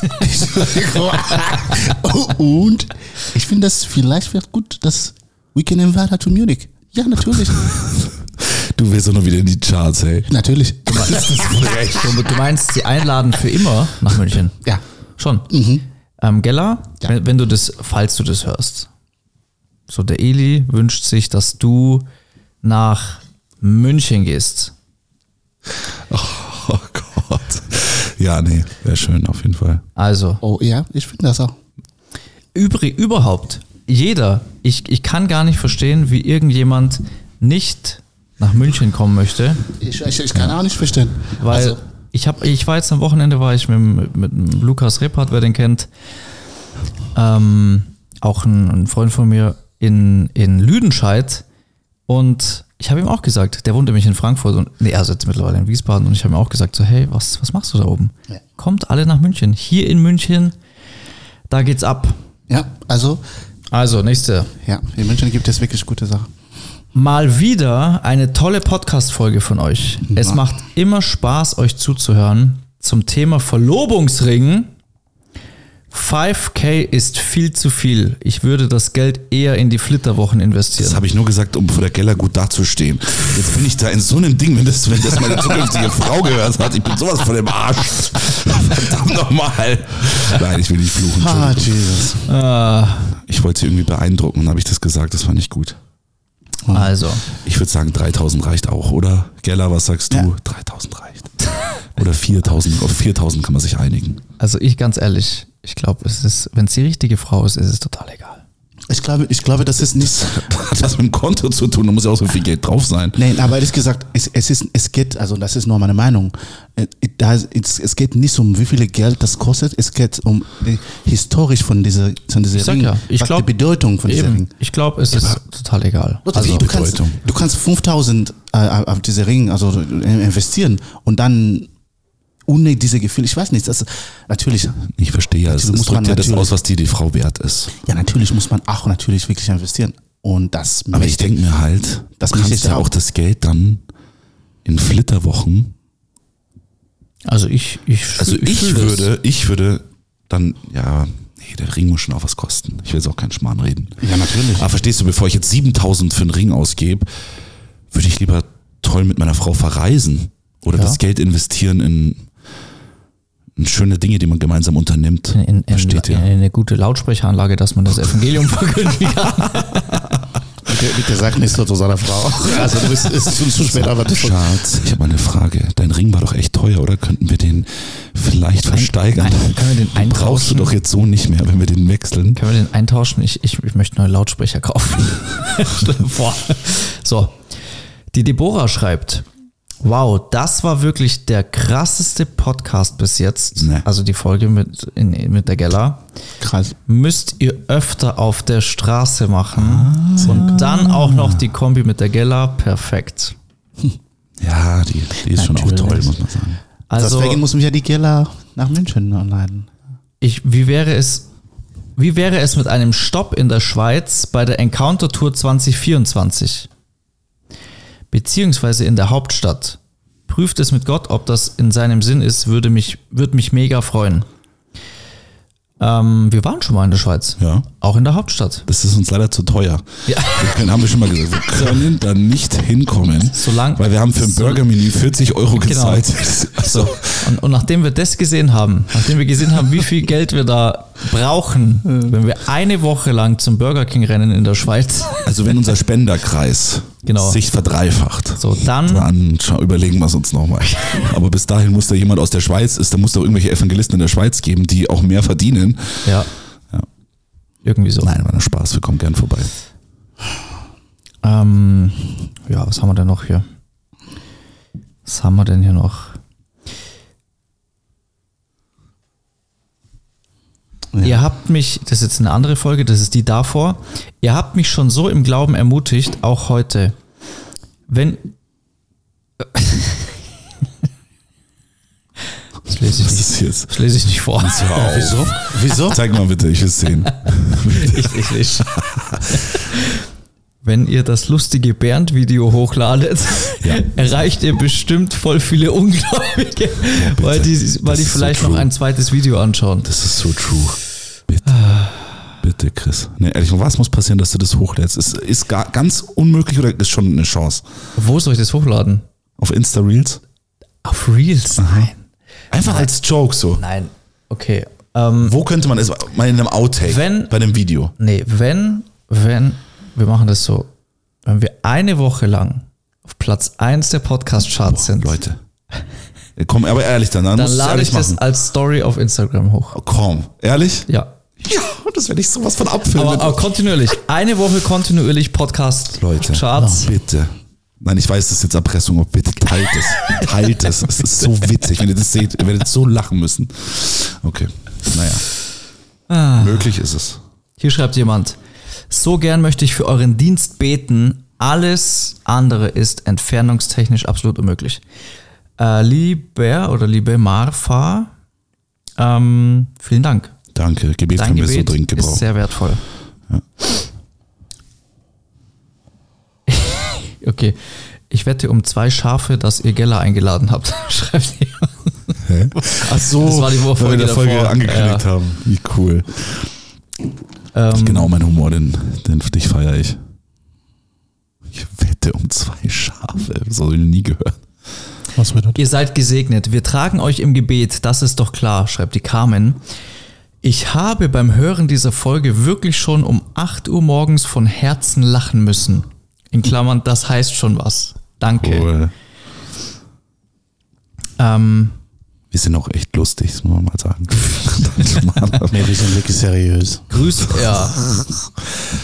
und ich finde das vielleicht wird gut, dass we can invite her to Munich. Ja, natürlich. Du willst doch noch wieder in die Charts, hey. natürlich. Du, du meinst, sie einladen für immer nach München? Ja. Schon. Ähm, Gella, wenn, wenn du das, falls du das hörst, so der Eli wünscht sich, dass du nach München gehst. Oh Gott. Ja, nee, wäre schön auf jeden Fall. Also, Oh ja, ich finde das auch. übrig, überhaupt, jeder, ich, ich kann gar nicht verstehen, wie irgendjemand nicht nach München kommen möchte, Ich, ich, ich kann auch nicht verstehen. weil Also, ich habe, ich war jetzt am Wochenende, war ich mit, mit dem Lukas Reppert, wer den kennt, ähm, auch ein, ein Freund von mir in, in Lüdenscheid und ich habe ihm auch gesagt, der wohnt nämlich in Frankfurt und nee, er sitzt mittlerweile in Wiesbaden und ich habe ihm auch gesagt, so hey, was, was machst du da oben? Ja. Kommt alle nach München. Hier in München, da geht's ab. ja, also, Also, nächste. ja, in München gibt es wirklich gute Sachen. Mal wieder eine tolle Podcast-Folge von euch. Es macht immer Spaß, euch zuzuhören. Zum Thema Verlobungsring. 5K ist viel zu viel. Ich würde das Geld eher in die Flitterwochen Das investieren. habe ich nur gesagt, um vor der Geller gut dazustehen. Jetzt bin ich da in so einem Ding, wenn das, wenn das meine zukünftige Frau gehört hat. Ich bin sowas von dem Arsch. Verdammt nochmal. Nein, ich will nicht fluchen. Ah. Jesus. Ich wollte sie irgendwie beeindrucken und habe ich das gesagt. Das war nicht gut. Also, Ich würde sagen, 3000 reicht auch, oder? Geller, was sagst du? Ja. 3000 reicht. Oder 4000. Auf 4000 kann man sich einigen. also ich ganz ehrlich, ich glaube, es ist, wenn es die richtige Frau ist, ist es total egal. Ich glaube, ich glaube, das ist nicht. Hat was mit dem Konto zu tun, da muss ja auch so viel Geld drauf sein. Nein, aber ehrlich gesagt, es, es, ist, es geht, also das ist nur meine Meinung. Äh, Es, es geht nicht um wie viel Geld das kostet, es geht um die historisch von dieser, von dieser Ich sag Ring, ja, ich was glaub- die Bedeutung von dieser Eben, Ring. ich glaube, es ist total egal. Also, du, kannst, Bedeutung. du kannst 5000 äh, auf diese Ring also äh, investieren und dann ohne diese Gefühle, ich weiß nicht, das natürlich, Ich verstehe ja, es, es muss man drückt ja das aus, was dir die Frau wert ist. ja natürlich muss man auch natürlich wirklich investieren und das Aber ich denke mir halt, Das du kannst ich ja auch. das Geld dann in Flitterwochen. Also ich, ich, Also fühl- ich fühl das. würde, ich würde dann, ja, nee, der Ring muss schon auch was kosten. Ich will jetzt auch keinen Schmarrn reden. ja natürlich. Aber verstehst du, bevor ich jetzt 7000 für einen Ring ausgebe, würde ich lieber toll mit meiner Frau verreisen oder Ja. das Geld investieren in, in schöne Dinge, die man gemeinsam unternimmt. in, in, in, Versteht in ihr? eine gute Lautsprecheranlage, dass man das Evangelium verkündigen kann. Bitte, bitte sag nicht so zu seiner Frau. Also du bist ist schon zu spät, aber das Schatz, ich habe mal eine Frage. Dein Ring war doch echt teuer, oder? Könnten wir den vielleicht versteigern? ein- können wir den Den brauchst du eintauschen? doch jetzt so nicht mehr, wenn wir den wechseln. Können wir den eintauschen? Ich, ich, ich möchte neue Lautsprecher kaufen. Vor. So. Die Deborah schreibt, wow, das war wirklich der krasseste Podcast bis jetzt. Ne. Also die Folge mit, in, mit der Gella. krass. Müsst ihr öfter auf der Straße machen. Ah. Und dann auch noch die Kombi mit der Gella. Perfekt. Ja, die, die ist schon auch Natürlich. toll, muss man sagen. Also, Deswegen muss ja die Gela nach München anleiten. ich, wie wäre es, wie wäre es mit einem Stopp in der Schweiz bei der Encounter Tour 2024? Beziehungsweise in der Hauptstadt. Prüft es mit Gott, ob das in seinem Sinn ist, würde mich, würde mich mega freuen. Ähm, wir waren schon mal in der Schweiz. Ja. Auch in der Hauptstadt. Das ist uns leider zu teuer. Ja. Wir können, haben wir schon mal gesagt, wir können da nicht hinkommen. Solang- weil wir haben für ein so- Burgermenü 40 Euro gezahlt. Also, Und, und nachdem wir das gesehen haben, nachdem wir gesehen haben, wie viel Geld wir da brauchen, wenn wir eine Woche lang zum Burger King rennen in der Schweiz, also wenn unser Spenderkreis Genau. sich verdreifacht. So, dann, Dann überlegen wir es uns nochmal. Aber bis dahin muss da jemand aus der Schweiz, ist, da muss da irgendwelche Evangelisten in der Schweiz geben, die auch mehr verdienen. ja. Ja. Irgendwie so. Nein, war nur Spaß, wir kommen gern vorbei. Ähm, ja, was haben wir denn noch hier? Was haben wir denn hier noch? Ihr habt mich, das ist jetzt eine andere Folge, das ist die davor. Ihr habt mich schon so im Glauben ermutigt, auch heute. Wenn. Das lese ich Was nicht, ist jetzt? das lese ich nicht vor. Wieso? Wieso? Zeig mal bitte, ich will es sehen. Ich, ich lese. Wenn ihr das lustige Bernd-Video hochladet, Ja. erreicht ihr bestimmt voll viele Ungläubige, bitte. weil die, weil die ist so vielleicht noch ein zweites Video anschauen. Das ist so true. Bitte. Bitte, Chris. Nee, ehrlich, was muss passieren, dass du das hochlädst? Ist, ist gar, ganz unmöglich oder ist schon eine Chance? Wo soll ich das hochladen? Auf Insta-Reels? Auf Reels? Nein. Einfach als Joke so. Nein. Okay. Ähm, Wo könnte man es? Mal in einem Outtake. Wenn- bei einem Video. nee, wenn, wenn, wir machen das so, wenn wir eine Woche lang auf Platz 1 der Podcast-Charts sind, Leute. Komm, aber ehrlich dann, dann, dann lade ich das machen. als Story auf Instagram hoch. Komm, ehrlich? Ja. Ja, das werde ich sowas von abfilmen. Aber, aber kontinuierlich. Eine Woche kontinuierlich Podcast Leute, Charts. bitte. Nein, ich weiß, das ist jetzt Erpressung, aber bitte teilt es. Teilt es. Es ist so witzig, wenn ihr das seht. Ihr werdet so lachen müssen. Okay, naja. Ah. Möglich ist es. Hier schreibt jemand, so gern möchte ich für euren Dienst beten. Alles andere ist entfernungstechnisch absolut unmöglich. Äh, lieber oder liebe Marfa, ähm, vielen Dank. Danke, Gebet Dein können wir so Gebet dringend ist gebrauchen. sehr wertvoll. okay. Ich wette um zwei Schafe, dass ihr Geller eingeladen habt. Schreibt ihr. Hä? Ach so, Das war die Folge weil wir in der Folge davor. angekündigt Ja. haben. Wie cool. Ähm, Genau mein Humor, den, den dich feiere ich. Ich wette um zwei Schafe. Das habe ich noch nie gehört. Was bedeutet Ihr seid gesegnet. Wir tragen euch im Gebet. Das ist doch klar, schreibt die Carmen. Ich habe beim Hören dieser Folge wirklich schon um 8 Uhr morgens von Herzen lachen müssen. In Klammern, das heißt schon was. Danke. Cool. Ähm, Wir sind auch echt lustig, das muss man mal sagen. Nee, wir sind wirklich seriös. Grüße, ja.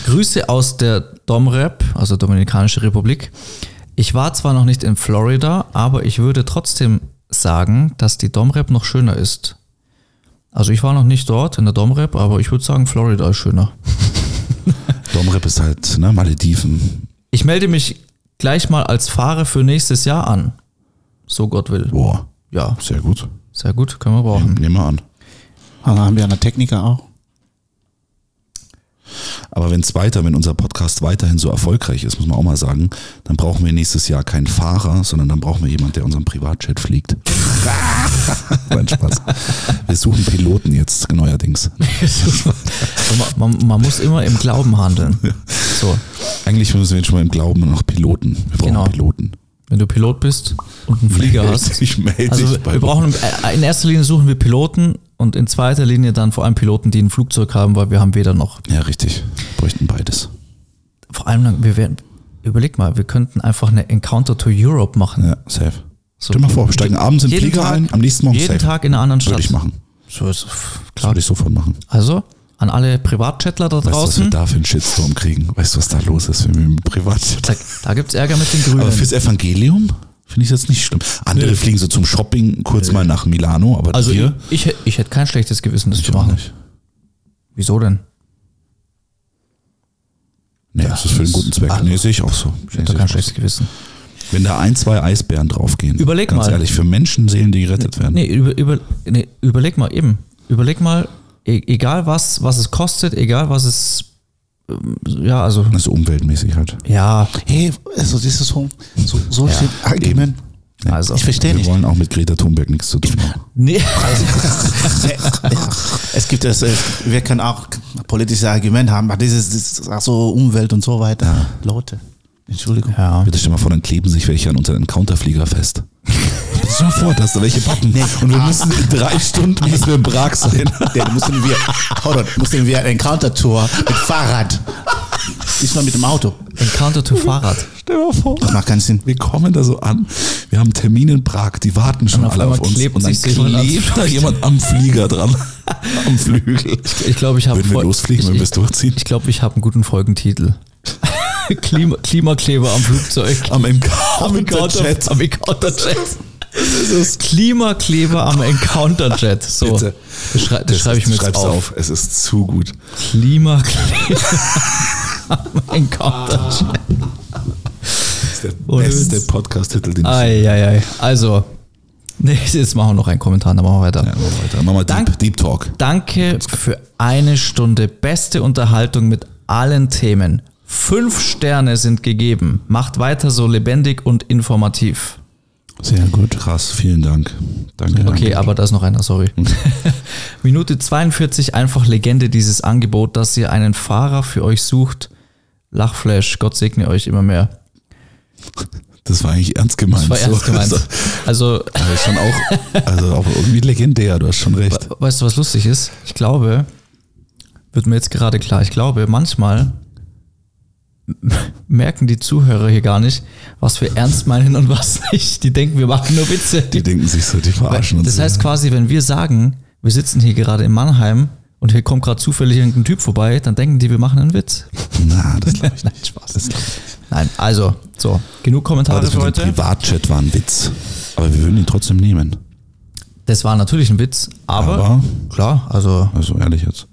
Grüße aus der Domrep, also Dominikanische Republik. Ich war zwar noch nicht in Florida, aber ich würde trotzdem sagen, dass die Domrep noch schöner ist. Also ich war noch nicht dort in der Domrep, aber ich würde sagen, Florida ist schöner. Domrep ist halt, ne, Malediven. Ich melde mich gleich mal als Fahrer für nächstes Jahr an. So Gott will. Boah, Ja, sehr gut. Sehr gut, können wir brauchen. Nehmen wir an. Dann haben wir einen Techniker auch. Aber wenn es weiter, wenn unser Podcast weiterhin so erfolgreich ist, muss man auch mal sagen, dann brauchen wir nächstes Jahr keinen Fahrer, sondern dann brauchen wir jemanden, der unseren Privatjet fliegt. Nein, Spaß. Wir suchen Piloten jetzt neuerdings. man, man, man muss immer im Glauben handeln. So, Eigentlich müssen wir jetzt schon mal im Glauben nach Piloten. Wir brauchen Genau. Piloten. Wenn du Pilot bist und einen Flieger hast. Ich melde Also wir brauchen in erster Linie suchen wir Piloten und in zweiter Linie dann vor allem Piloten, die ein Flugzeug haben, weil wir haben weder noch. Ja, richtig. Bräuchten beides. Vor allem, wir werden, überleg mal, wir könnten einfach eine Encounter to Europe machen. Ja, safe. So, Stell dir mal vor, wir steigen abends in den jeden Flieger Tag- ein, am nächsten Morgen Jeden safe. Tag in einer anderen Stadt. Würde ich machen. So ist Das klar. würde ich sofort machen. Also an alle Privatchatler da Weißt du, was wir draußen, da für einen Shitstorm kriegen? Weißt du, was da los ist, mit dem Privatjet da, da gibt es Ärger mit den Grünen. Aber fürs Evangelium finde ich jetzt nicht schlimm. Andere fliegen so zum Shopping kurz mal nach Milano, aber also wir ich, ich, ich hätte kein schlechtes Gewissen, das ich zu machen. nicht. Wieso denn? Nee, das ist für einen guten Zweck. Nee, sehe ich auch so. Ich hätte kein schlechtes Gewissen. Wenn da ein, zwei Eisbären draufgehen. Überleg ganz mal. ehrlich, für Menschenseelen, die gerettet werden. Nee, über, über, nee, überleg mal eben. Überleg mal, e egal was, was es kostet, egal was es, ähm, ja, also, Also umweltmäßig halt. ja, Hey, also das ist so, so solche Ja, Argumente. Ja. also. Ich verstehe Wir nicht. wollen auch mit Greta Thunberg nichts zu tun haben. Nee, ja, es gibt das, wir können auch politische Argumente haben, aber dieses, dieses ach so Umwelt und so weiter. Leute, Entschuldigung. ja. Bitte stell mal vor, dann kleben sich welche an unseren Encounterflieger fest. Dir mal vor, dass da welche packen. Und wir müssen in drei Stunden müssen wir in Prag sein. Dann mussten wir, hold on, mussten wir eine Encounter-Tour mit Fahrrad. Diesmal mit dem Auto. Encounter to Fahrrad. Stell dir mal vor. Das macht keinen Sinn. Wir kommen da so an, wir haben einen Termin in Prag, die warten schon auf alle auf uns. klebt Und dann klebt da jemand am Flieger dran. am Flügel. Ich glaube, ich habe Würden wir losfliegen, wenn wir es durchziehen? Ich glaube, ich habe einen guten Folgentitel. Klima, Klimakleber am Flugzeug. Am Am Encounter-Jet. Am Encounter-Jet. Klimakleber am Encounter-Jet. So, Bitte. das, schrei das schreibe ich mir jetzt Schreib's auf. auf. Es ist zu gut. Klimakleber am Encounter-Jet. Das ist der beste. Podcast-Titel, den ich Eieiei. Also, nee, jetzt machen wir noch einen Kommentar, dann machen wir weiter. Ja, machen wir weiter. Machen wir Dank- Deep, Deep Talk. Danke für eine Stunde beste Unterhaltung mit allen Themen. Fünf Sterne sind gegeben. Macht weiter so lebendig und informativ. Sehr gut. Krass, vielen Dank. Danke. Okay, danke. aber da ist noch einer, sorry. Minute 42, einfach Legende dieses Angebot, dass ihr einen Fahrer für euch sucht. Lachflash, Gott segne euch immer mehr. Das war eigentlich ernst gemeint. Das war ernst So, gemeint. Also, Also, also schon auch, also auch irgendwie legendär, du hast schon recht. we- weißt du, was lustig ist? Ich glaube, wird mir jetzt gerade klar, ich glaube, manchmal merken die Zuhörer hier gar nicht, was wir ernst meinen und was nicht. Die denken, wir machen nur Witze. Die denken sich so, die verarschen uns. Das heißt quasi, wenn wir sagen, wir sitzen hier gerade in Mannheim und hier kommt gerade zufällig irgendein Typ vorbei, dann denken die, wir machen einen Witz. na, das glaube ich Nein, Spaß. Nein, also, so, genug Aber Kommentare das für heute. Privatchat war ein Witz. Aber wir würden ihn trotzdem nehmen. Das war natürlich ein Witz, aber, Aber- klar, also Also ehrlich jetzt.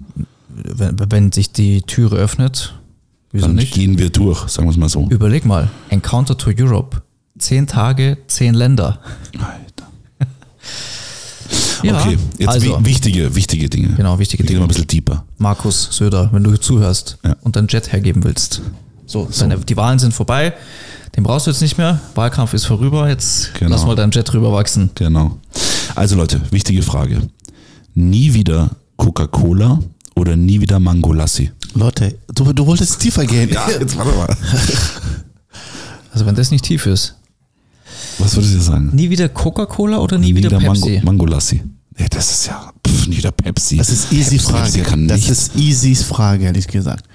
wenn, wenn sich die Türe öffnet, wieso Dann nicht? gehen wir durch, sagen wir es mal so. Überleg mal, Encounter to Europe. Zehn Tage, zehn Länder. Alter. Ja, okay, jetzt also, wi wichtige, wichtige Dinge. Genau, wichtige wir gehen Dinge. mal ein bisschen deeper. Markus Söder, wenn du zuhörst Ja. und deinen Jet hergeben willst. So, Deine, die Wahlen sind vorbei, den brauchst du jetzt nicht mehr. Wahlkampf ist vorüber, jetzt Genau. lass mal deinen Jet rüberwachsen. Genau. Also Leute, wichtige Frage. Nie wieder Coca-Cola oder nie wieder Mangolassi? Leute, du, du wolltest tiefer gehen. jetzt warte mal. Also wenn das nicht tief ist. Was würdest du sagen? Nie wieder Coca-Cola oder nie, wieder, Pepsi? Mango, Mangolassi. Nee, das ist ja pff, nie wieder Pepsi. Das ist easy Pepsi, Pepsi Frage. kann Das ist easy Frage, ehrlich gesagt.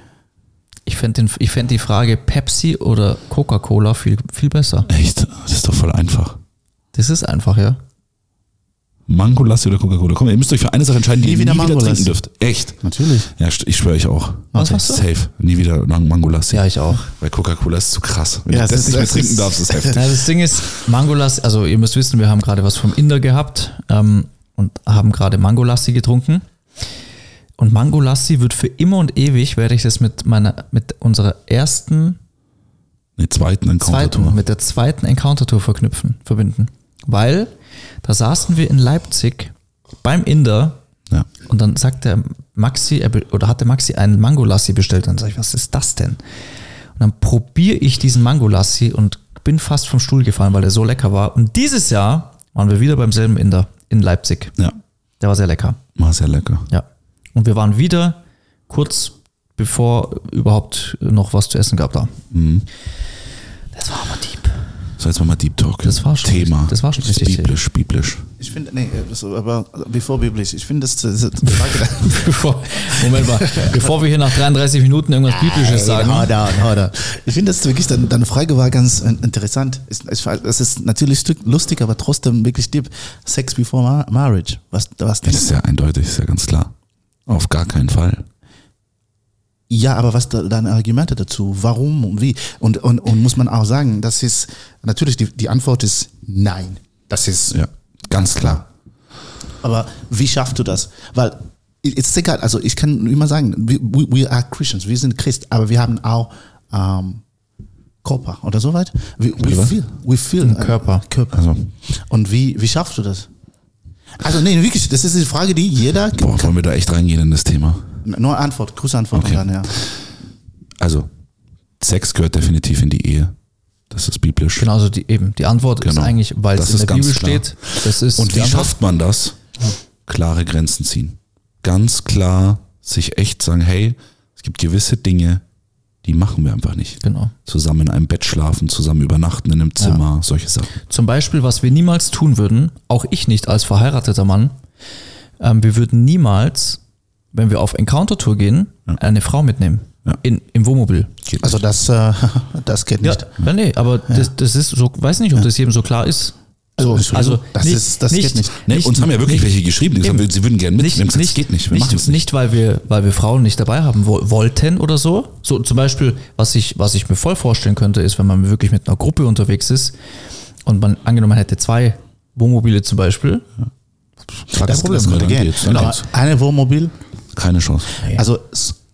Ich fände fänd die Frage Pepsi oder Coca-Cola viel, viel besser. Echt? Das ist doch voll einfach. Das ist einfach, ja. Mangolassi oder Coca-Cola? Komm, ihr müsst euch für eine Sache entscheiden, die Nie ihr wieder nie wieder trinken dürft. Echt? Natürlich. Ja, ich schwöre euch auch. Was hast du? Safe. Nie wieder Mang- Mangolassi. Ja, ich auch. Weil Coca-Cola ist zu krass. Wenn Ja, du das ist- nicht mehr es trinken ist- darfst, ist heftig. Ja, das Ding ist, Mangolassi, also ihr müsst wissen, wir haben gerade was vom Inder gehabt ähm, und haben gerade Mangolassi getrunken. Und Mangolassi wird für immer und ewig, werde ich das mit meiner, mit unserer ersten, Nee, zweiten Encounter-Tour. mit der zweiten Encounter-Tour verknüpfen, verbinden. Weil da saßen wir in Leipzig beim Inder Ja. und dann sagt der Maxi, er oder hat der Maxi einen Mangolassi bestellt. Dann sage ich, was ist das denn? Und dann probiere ich diesen Mangolassi und bin fast vom Stuhl gefallen, weil der so lecker war. Und dieses Jahr waren wir wieder beim selben Inder in Leipzig. ja, Der war sehr lecker. war sehr lecker. Ja. Und wir waren wieder kurz bevor überhaupt noch was zu essen gab da. Mhm. Das war aber deep. So, jetzt machen wir Deep Talk. Das war schon Thema. richtig- das war schon ist richtig biblisch, biblisch. Ich finde, nee, aber bevor biblisch, ich finde, das, das, das Frage, Bevor, Moment mal, bevor wir hier nach 33 Minuten irgendwas Biblisches sagen. Hold on, hold on. Ich finde, das wirklich, deine, deine Frage war ganz interessant. Es, ist natürlich stück- lustig, aber trotzdem wirklich deep. Sex before ma marriage. Was, was Das ist ja eindeutig, ist ja ganz klar. Auf gar keinen Fall. Ja, aber was da, deine Argumente dazu? Warum und wie? Und, und, und muss man auch sagen, das ist, natürlich, die, die Antwort ist nein. Das ist, Ja, ganz klar. aber wie schaffst du das? Weil, it's egal, also ich kann immer sagen, we, we are Christians, wir sind Christ, aber wir haben auch, ähm, Körper oder so weit. We, we feel, we feel. äh, Körper. Körper. Also, Und wie, wie schaffst du das? Also, nee, wirklich, das ist die Frage, die jeder, boah, wollen wir da echt reingehen in das Thema? Nur Antwort, große Antwort Okay. dann, ja. Also, Sex gehört definitiv in die Ehe. Das ist biblisch. Genau, also die, eben, die Antwort ist Genau. eigentlich, weil Das es in ist der ganz Bibel klar. steht. Das ist Und wie Antwort. schafft man das? Klare Grenzen ziehen. Ganz klar sich echt sagen, hey, es gibt gewisse Dinge, die machen wir einfach nicht. Genau. Zusammen in einem Bett schlafen, zusammen übernachten in einem Zimmer, solche Sachen. Zum Beispiel, was wir niemals tun würden, auch ich nicht als verheirateter Mann, ähm, wir würden niemals, wenn wir auf Encounter-Tour gehen, eine Frau mitnehmen. Ja. In, Im Wohnmobil. Geht Also nicht. das, äh, das geht Ja, nicht. ja, nee, aber das, das ist so, weiß nicht, ob das jedem so klar ist. Also, also Entschuldigung, das ist- das geht nicht. Nee, uns haben ja wirklich welche geschrieben, die gesagt haben, sie würden gerne mit. Nicht, nicht, das geht nicht, wir nicht, nicht. nicht, weil wir, weil wir Frauen nicht dabei haben wo, wollten oder so. So zum Beispiel, was ich, was ich mir voll vorstellen könnte, ist, wenn man wirklich mit einer Gruppe unterwegs ist und man angenommen man hätte zwei Wohnmobile zum Beispiel. Kein Das, Problem. das würde dann gehen. Aber geht's. eine Wohnmobil, Keine Chance. also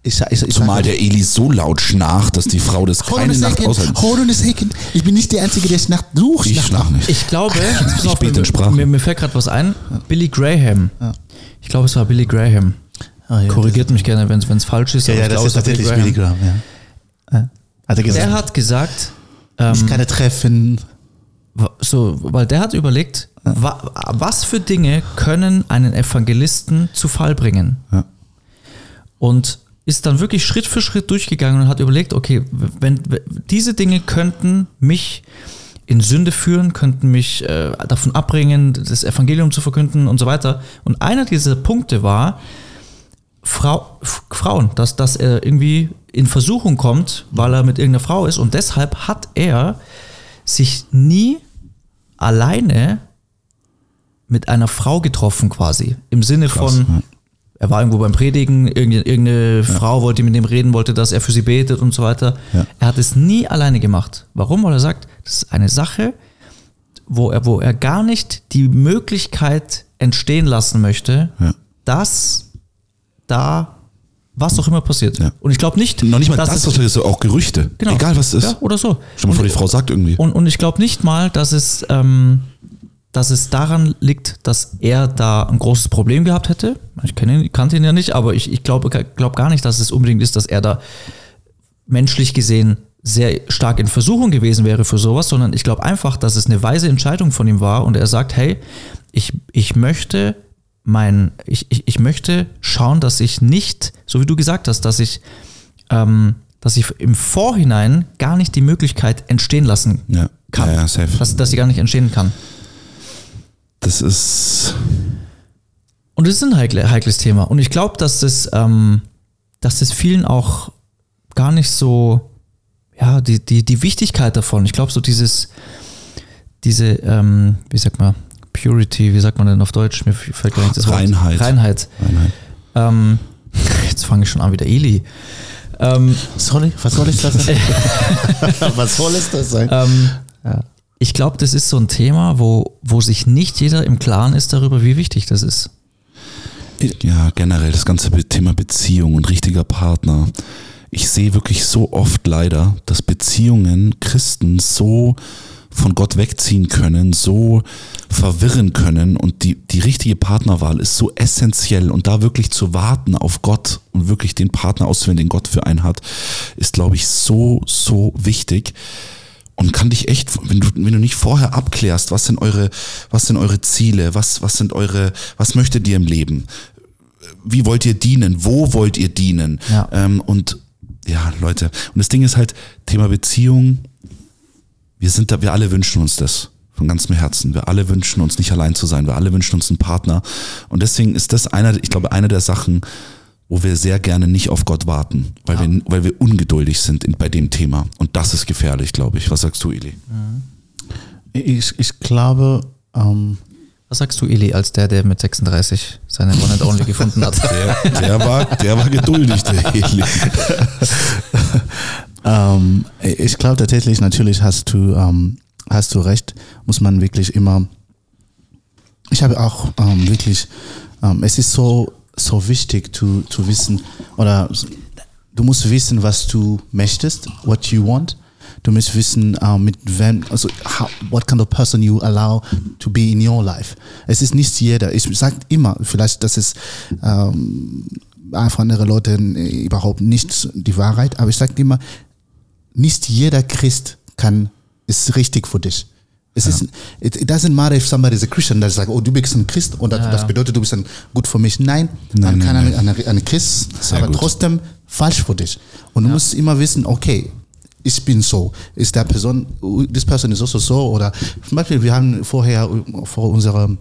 ich, ich, ich Zumal der Eli so laut schnarch, dass die Frau das Hold keine Nacht aushalten. hold on a second. Ich bin nicht der Einzige, der Nacht sucht. Ich schlaf nicht. Ich glaube, pass auf, mir, mir, mir fällt gerade was ein. Billy Graham. Ich glaube, es war Billy Graham. Ah, ja, Korrigiert mich gerne, wenn es falsch ist. Ja, aber ja, ich das glaube, ist es war tatsächlich Billy Graham. Ja. Ja. Hat er gesagt, Der hat gesagt, ich kann treffen. So, weil der hat überlegt, wa, was für Dinge können einen Evangelisten zu Fall bringen? Ja. Und ist dann wirklich Schritt für Schritt durchgegangen und hat überlegt, okay, wenn, wenn diese Dinge könnten mich in Sünde führen, könnten mich äh, davon abbringen, das Evangelium zu verkünden und so weiter. Und einer dieser Punkte war, Frau, Frauen, dass, dass er irgendwie in Versuchung kommt, weil er mit irgendeiner Frau ist. Und deshalb hat er sich nie alleine mit einer Frau getroffen, quasi. Im Sinne von, er war irgendwo beim Predigen, irgendeine, irgendeine Frau wollte mit ihm reden, wollte, dass er für sie betet und so weiter. Ja. Er hat es nie alleine gemacht. Warum? Weil er sagt, das ist eine Sache, wo er, wo er gar nicht die Möglichkeit entstehen lassen möchte, Ja. dass da was auch immer passiert. Ja. Und ich glaube nicht, Noch nicht mal dass das, was ist auch Gerüchte. Genau. Egal was es ist. Ja, oder so. Stell mal vor, die Frau sagt irgendwie. Und, und ich glaube nicht mal, dass es, ähm, dass es daran liegt, dass er da ein großes Problem gehabt hätte. Ich ihn, kannte ihn ja nicht, aber ich, ich glaube glaub gar nicht, dass es unbedingt ist, dass er da menschlich gesehen sehr stark in Versuchung gewesen wäre für sowas, sondern ich glaube einfach, dass es eine weise Entscheidung von ihm war und er sagt, hey, ich, ich möchte mein, ich, ich, ich möchte schauen, dass ich nicht, so wie du gesagt hast, dass ich, ähm, dass ich im Vorhinein gar nicht die Möglichkeit entstehen lassen Ja. kann. Ja, ja. Dass, dass sie gar nicht entstehen kann. Das ist. Und es ist ein heikle, heikles Thema. Und ich glaube, dass das, ähm, dass das vielen auch gar nicht so, ja, die, die, die Wichtigkeit davon. Ich glaube, so dieses, diese, ähm, wie sagt man, Purity, wie sagt man denn auf Deutsch? Mir fällt gar nicht das Wort. Reinheit. Reinheit. Nein. Ähm, jetzt fange ich schon an wie der Eli. Ähm, Sorry, was soll ich das sein? was soll es das sein? ähm, Ja. Ich glaube, das ist so ein Thema, wo, wo sich nicht jeder im Klaren ist darüber, wie wichtig das ist. Ja, generell das ganze Thema Beziehung und richtiger Partner. Ich sehe wirklich so oft leider, dass Beziehungen Christen so von Gott wegziehen können, so verwirren können und die, die richtige Partnerwahl ist so essentiell und da wirklich zu warten auf Gott und wirklich den Partner auszuwählen, den Gott für einen hat, ist glaube ich so, so wichtig und kann dich echt, wenn du, wenn du nicht vorher abklärst, was sind eure, was sind eure Ziele, was, was sind eure, was möchtet ihr im Leben? Wie wollt ihr dienen? Wo wollt ihr dienen? Ja. Ähm, und ja, Leute, und das Ding ist halt, Thema Beziehung, wir sind da, wir alle wünschen uns das. Von ganzem Herzen. Wir alle wünschen uns nicht allein zu sein. Wir alle wünschen uns einen Partner. Und deswegen ist das einer, ich glaube, eine der Sachen, wo wir sehr gerne nicht auf Gott warten, weil, wir, weil wir ungeduldig sind in, bei dem Thema. Und das ist gefährlich, glaube ich. Was sagst du, Eli? Ich, ich glaube, ähm, Was sagst du, Eli, als der, der mit 36 seine One and Only gefunden hat? Der, der, war, der war geduldig, der Eli. Ähm, ich glaube tatsächlich, natürlich hast du, ähm, hast du recht, muss man wirklich immer. Ich habe auch ähm, wirklich, ähm, es ist so, so wichtig zu, zu wissen, oder du musst wissen, was du möchtest, what you want. Du musst wissen, äh, mit wem, also how, what kind of person you allow to be in your life. Es ist nicht jeder. Ich sage immer, vielleicht, das ist ähm, einfach andere Leute äh, überhaupt nicht die Wahrheit, aber ich sage immer, nicht jeder Christ kann, ist richtig für dich. Es ist, it, it doesn't matter if somebody is a Christian, that sagt, oh, du bist ein Christ und das, Ja, das ja. bedeutet, du bist ein, gut für mich. Nein, Nein, man kann nein, ein, ein, ein Christ, Sehr aber gut. trotzdem falsch für dich. Und du musst immer wissen, okay, ich bin so. Ist der Person, this person is also so. Oder zum Beispiel, wir haben vorher vor unserem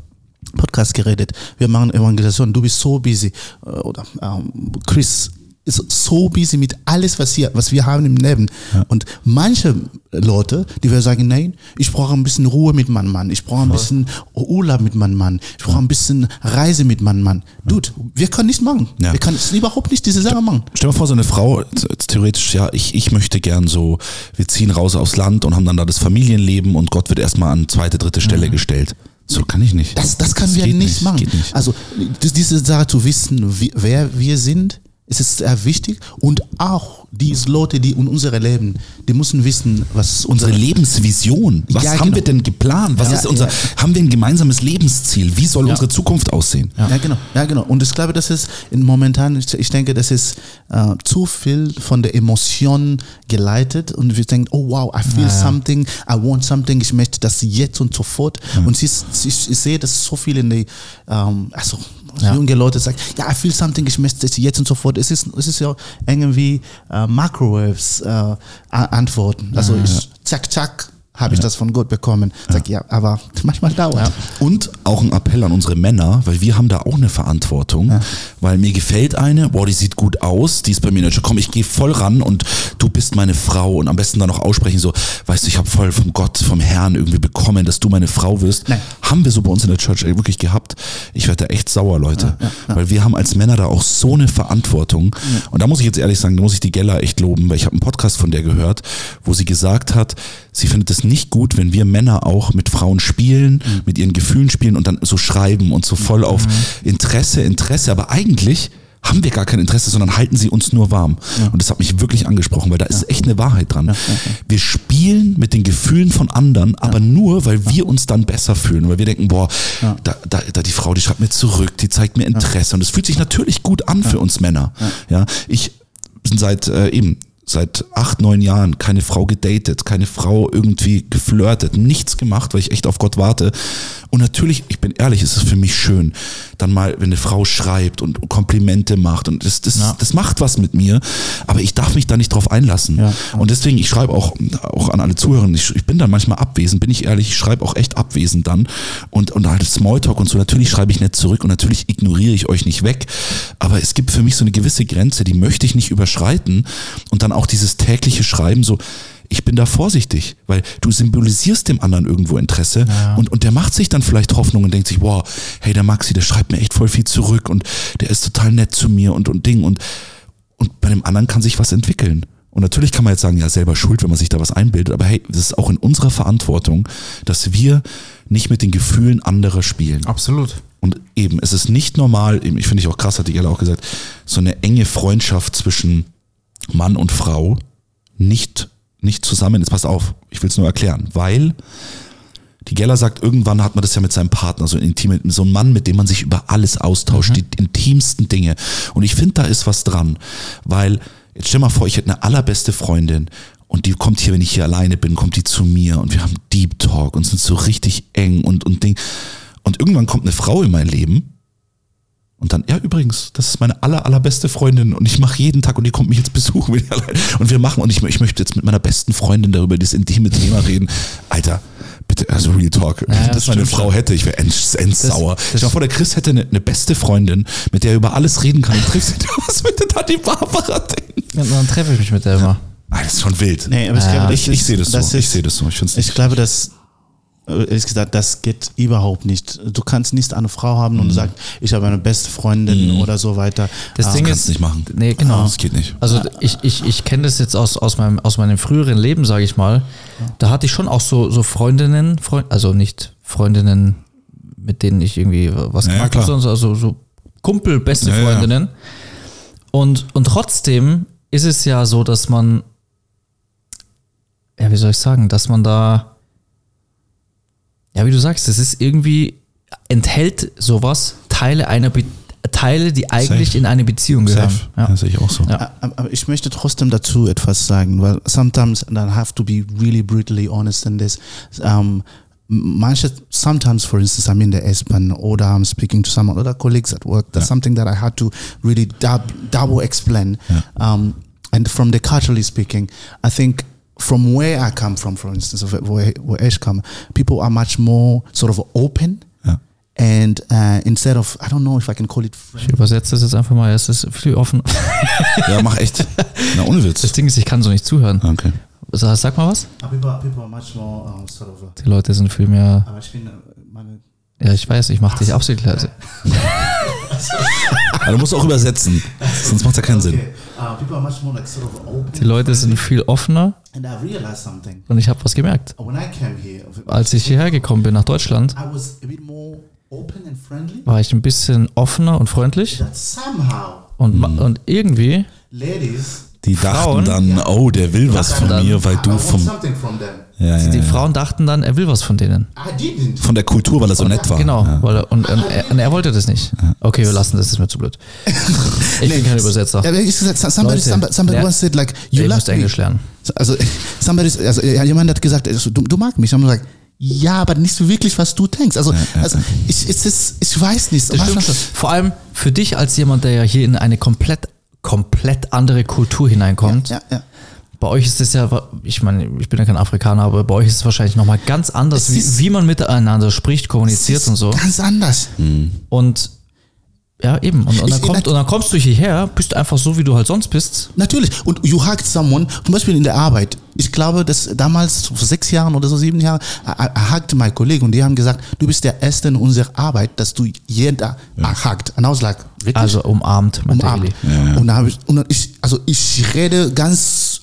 Podcast geredet. Wir machen Evangelisation. Du bist so busy. Äh, Oder ähm, Chris ist so busy mit alles, was, hier, was wir haben im Leben. Und manche Leute, die werden sagen, nein, ich brauche ein bisschen Ruhe mit meinem Mann. Ich brauche ein bisschen Urlaub mit meinem Mann. Ich brauche ein bisschen Reise mit meinem Mann. Dude, wir können nichts machen. Ja. Wir können überhaupt nicht diese Sache machen. Stell dir vor, so eine Frau, theoretisch, ja, ich, ich möchte gern so, wir ziehen raus aufs Land und haben dann da das Familienleben und Gott wird erstmal an zweite, dritte Stelle gestellt. So kann ich nicht. Das, das können wir geht nicht, machen. Nicht. Also das- diese Sache zu wissen, wie, wer wir sind, es ist sehr wichtig. Und auch diese Leute, die in unserem Leben, die müssen wissen, was Unsere Lebensvision. Was Ja, haben genau. wir denn geplant? Was Ja, ist unser, ja. haben wir ein gemeinsames Lebensziel? Wie soll unsere Zukunft aussehen? Ja. genau, ja, genau. Und ich glaube, das ist in momentan, ich, ich denke, das ist äh, zu viel von der Emotion geleitet und wir denken, oh wow, I feel something, I want something, ich möchte das jetzt und sofort. Und sie, sie, ich sehe das so viel in die, ähm, also junge Leute sagen, ja, I feel something, ich möchte das jetzt und sofort. Es ist, es ist ja irgendwie äh, Microwaves äh, Antworten. Also ich, zack, zack, habe ich das von Gott bekommen. Sag ja, aber manchmal dauert. Und auch ein Appell an unsere Männer, weil wir haben da auch eine Verantwortung, weil mir gefällt eine, boah, die sieht gut aus, die ist bei mir nicht, komm, ich gehe voll ran und du bist meine Frau und am besten dann noch aussprechen so, weißt du, ich habe voll vom Gott, vom Herrn irgendwie bekommen, dass du meine Frau wirst. Nein. Haben wir so bei uns in der Church wirklich gehabt. Ich werde da echt sauer, Leute, weil wir haben als Männer da auch so eine Verantwortung und da muss ich jetzt ehrlich sagen, da muss ich die Gella echt loben, weil ich habe einen Podcast von der gehört, wo sie gesagt hat, sie findet es nicht gut, wenn wir Männer auch mit Frauen spielen, mit ihren Gefühlen spielen und dann so schreiben und so voll auf Interesse, Interesse, aber eigentlich haben wir gar kein Interesse, sondern halten sie uns nur warm. Und das hat mich wirklich angesprochen, weil da ist echt eine Wahrheit dran. Wir spielen mit den Gefühlen von anderen, aber nur, weil wir uns dann besser fühlen, weil wir denken, boah, da, da, da die Frau, die schreibt mir zurück, die zeigt mir Interesse. Und es fühlt sich natürlich gut an für uns Männer. Ja, ich bin seit äh, eben seit acht, neun Jahren keine Frau gedatet, keine Frau irgendwie geflirtet, nichts gemacht, weil ich echt auf Gott warte. Und natürlich, ich bin ehrlich, es ist für mich schön, dann mal, wenn eine Frau schreibt und Komplimente macht und das, das, das macht was mit mir, aber ich darf mich da nicht drauf einlassen. Ja. Und deswegen, ich schreibe auch, auch an alle Zuhörer, ich, ich bin dann manchmal abwesend, bin ich ehrlich, ich schreibe auch echt abwesend dann und, und halt Smalltalk und so, natürlich schreibe ich nicht zurück und natürlich ignoriere ich euch nicht weg, aber es gibt für mich so eine gewisse Grenze, die möchte ich nicht überschreiten und dann auch dieses tägliche Schreiben so, ich bin da vorsichtig, weil du symbolisierst dem anderen irgendwo Interesse und, und der macht sich dann vielleicht Hoffnung und denkt sich, wow, hey, der Maxi, der schreibt mir echt voll viel zurück und der ist total nett zu mir und, und Ding und, und bei dem anderen kann sich was entwickeln. Und natürlich kann man jetzt sagen, ja, selber schuld, wenn man sich da was einbildet, aber hey, das ist auch in unserer Verantwortung, dass wir nicht mit den Gefühlen anderer spielen. Absolut. Und eben, es ist nicht normal, ich finde ich auch krass, hat die Gella auch gesagt, so eine enge Freundschaft zwischen Mann und Frau nicht, nicht zusammen ist. Pass auf, ich will es nur erklären, weil die Gella sagt, irgendwann hat man das ja mit seinem Partner, so ein intime, so ein Mann, mit dem man sich über alles austauscht, die intimsten Dinge. Und ich finde, da ist was dran, weil, jetzt stell mal vor, ich hätte eine allerbeste Freundin und die kommt hier, wenn ich hier alleine bin, kommt die zu mir und wir haben Deep Talk und sind so richtig eng und, und Ding. Und irgendwann kommt eine Frau in mein Leben und dann, ja, übrigens, das ist meine aller, allerbeste Freundin und ich mache jeden Tag und die kommt mich jetzt besuchen. ich Und wir machen, und ich, ich möchte jetzt mit meiner besten Freundin darüber dieses intime Thema reden. Alter, bitte, also Real Talk. Wenn ja, das meine Frau hätte, ich wäre end, endsauer. Das- Stell vor, der Chris hätte eine, eine beste Freundin, mit der er über alles reden kann und trifft sie, was würde da die Barbara denken? Ja, dann treffe ich mich mit der immer. Ah, das ist schon wild. Nee, aber ich Ja. glaube, das ich, ich sehe das, so. ich ist- sehe das so. Ich, Ich glaube, dass ehrlich gesagt, das geht überhaupt nicht. Du kannst nicht eine Frau haben und sagen, ich habe eine beste Freundin oder so weiter. Das Ah, Ding kannst ist, du nicht machen. Nee, genau. Das geht nicht. Also ich, ich, ich kenne das jetzt aus, aus, meinem, aus meinem früheren Leben, sage ich mal. Da hatte ich schon auch so, so Freundinnen, Freund, also nicht Freundinnen, mit denen ich irgendwie was Ja, gemacht habe, sondern also so Kumpel, beste Ja, ja. Freundinnen. Und, und trotzdem ist es ja so, dass man, ja, wie soll ich sagen, dass man da, ja, wie du sagst, es ist irgendwie, enthält sowas Teile einer Be Teile, die eigentlich Safe. in eine Beziehung gehören. Safe. Ja. Das sehe ich auch so. Ja. Aber aber ich möchte trotzdem dazu etwas sagen, weil sometimes and I have to be really brutally honest in this. Um, manche, sometimes, for instance, I'm in the S-Bahn or I'm speaking to some other colleagues at work. That's something that I had to really dub, double explain. Um, and from the culturally speaking, I think from where I come from, for instance, of where, where ich come, people are much more sort of open. Ja. And uh, instead of, I don't know if I can call it Ich übersetze das jetzt einfach mal. Es ist viel offen. Ja, mach echt. Na, ohne Witz. Das Ding ist, ich kann so nicht zuhören. Okay. Sag, sag mal was. People are, people are much more uh, Die Leute sind viel mehr. aber ich bin, äh, meine, Ja, ich weiß, ich mache dich absolut leise. Aber du musst auch übersetzen. Sonst macht ja keinen Sinn. uh. Die Leute sind viel offener und ich habe was gemerkt. Als ich hierher gekommen bin nach Deutschland, war ich ein bisschen offener und freundlich und, ma- und irgendwie, Die dachten Frauen? dann, oh, der will was von mir, weil du vom. Ja, ja, die ja. Frauen dachten dann, er will was von denen. I didn't. von der Kultur, weil er so nett war. Genau, Ja. weil er, und, und, er, und er wollte das nicht. Okay, wir lassen das, das ist mir zu blöd. Ich bin kein Übersetzer. It's just that somebody, Leute, somebody, somebody once said like, you love me. Englisch lernen. Also, somebody, also ja, jemand hat gesagt, also, du, du magst mich. Ich habe gesagt, ja, aber nicht so wirklich, was du denkst. Also, also ich, es ist, ich weiß nicht. Das stimmt schon. Vor allem für dich als jemand, der ja hier in eine komplett, komplett andere Kultur hineinkommt. Ja, ja. Bei euch ist es ja, ich meine, ich bin ja kein Afrikaner, aber bei euch ist es wahrscheinlich nochmal ganz anders, wie, wie man miteinander spricht, kommuniziert Es ist und so. Ganz anders. Und ja, eben. Und, und, dann Ich- kommt, und dann kommst du hierher, bist einfach so, wie du halt sonst bist. Natürlich. Und you hugged someone, zum Beispiel in der Arbeit. Ich glaube, dass damals, vor sechs Jahren oder so, sieben Jahren, hugged my Kollegen und die haben gesagt, du bist der Erste in unserer Arbeit, dass du jeder hugged. And I was like, wirklich? Also umarmt, umarmt. Eli. Und da habe ich, und dann ich, also ich rede ganz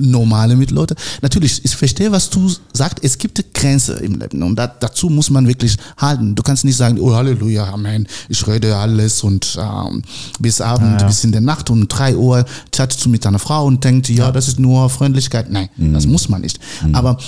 normale mit Leuten. Natürlich, ich verstehe, was du sagst. Es gibt Grenzen im Leben und da, dazu muss man wirklich halten. Du kannst nicht sagen, oh Halleluja, Amen, ich rede alles und ähm, bis Abend, bis in der Nacht um drei Uhr chattest du mit deiner Frau und denkt, ja, das ist nur Freundlichkeit. Nein, das muss man nicht. Aber,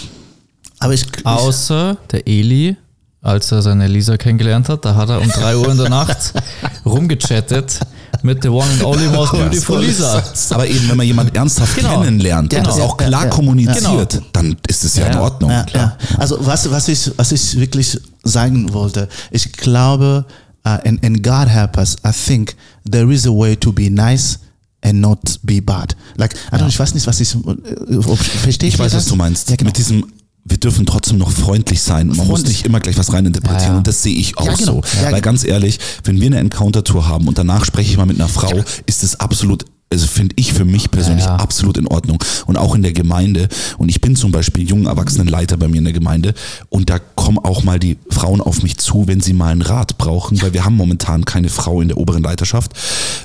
aber ich, ich Außer der Eli, als er seine Lisa kennengelernt hat, da hat er um 3 Uhr in der Nacht rumgechattet mit the one and only most beautiful Lisa. Aber eben, wenn man jemand ernsthaft Genau. kennenlernt und Genau. das auch Ja, klar ja. kommuniziert, dann ist es ja, in Ja. Ordnung. Ja, ja. Also was, was, ich, was ich wirklich sagen wollte, ich glaube, uh, and, and God help us, I think there is a way to be nice and not be bad. Like, don't, ich weiß nicht, was ich, äh, ob- verstehe Ich ihr weiß, das? was du meinst. Ja, genau. Mit diesem, wir dürfen trotzdem noch freundlich sein. Man muss Freundlich. nicht immer gleich was reininterpretieren. Ja, ja. Und das sehe ich auch Ja, genau. so. Ja, Weil ganz ehrlich, wenn wir eine Encounter-Tour haben und danach spreche ich mal mit einer Frau, ist es absolut also finde ich für mich persönlich Ja, ja. absolut in Ordnung. Und auch in der Gemeinde. Und ich bin zum Beispiel jungen Erwachsenenleiter bei mir in der Gemeinde. Und da kommen auch mal die Frauen auf mich zu, wenn sie mal einen Rat brauchen, weil wir haben momentan keine Frau in der oberen Leiterschaft.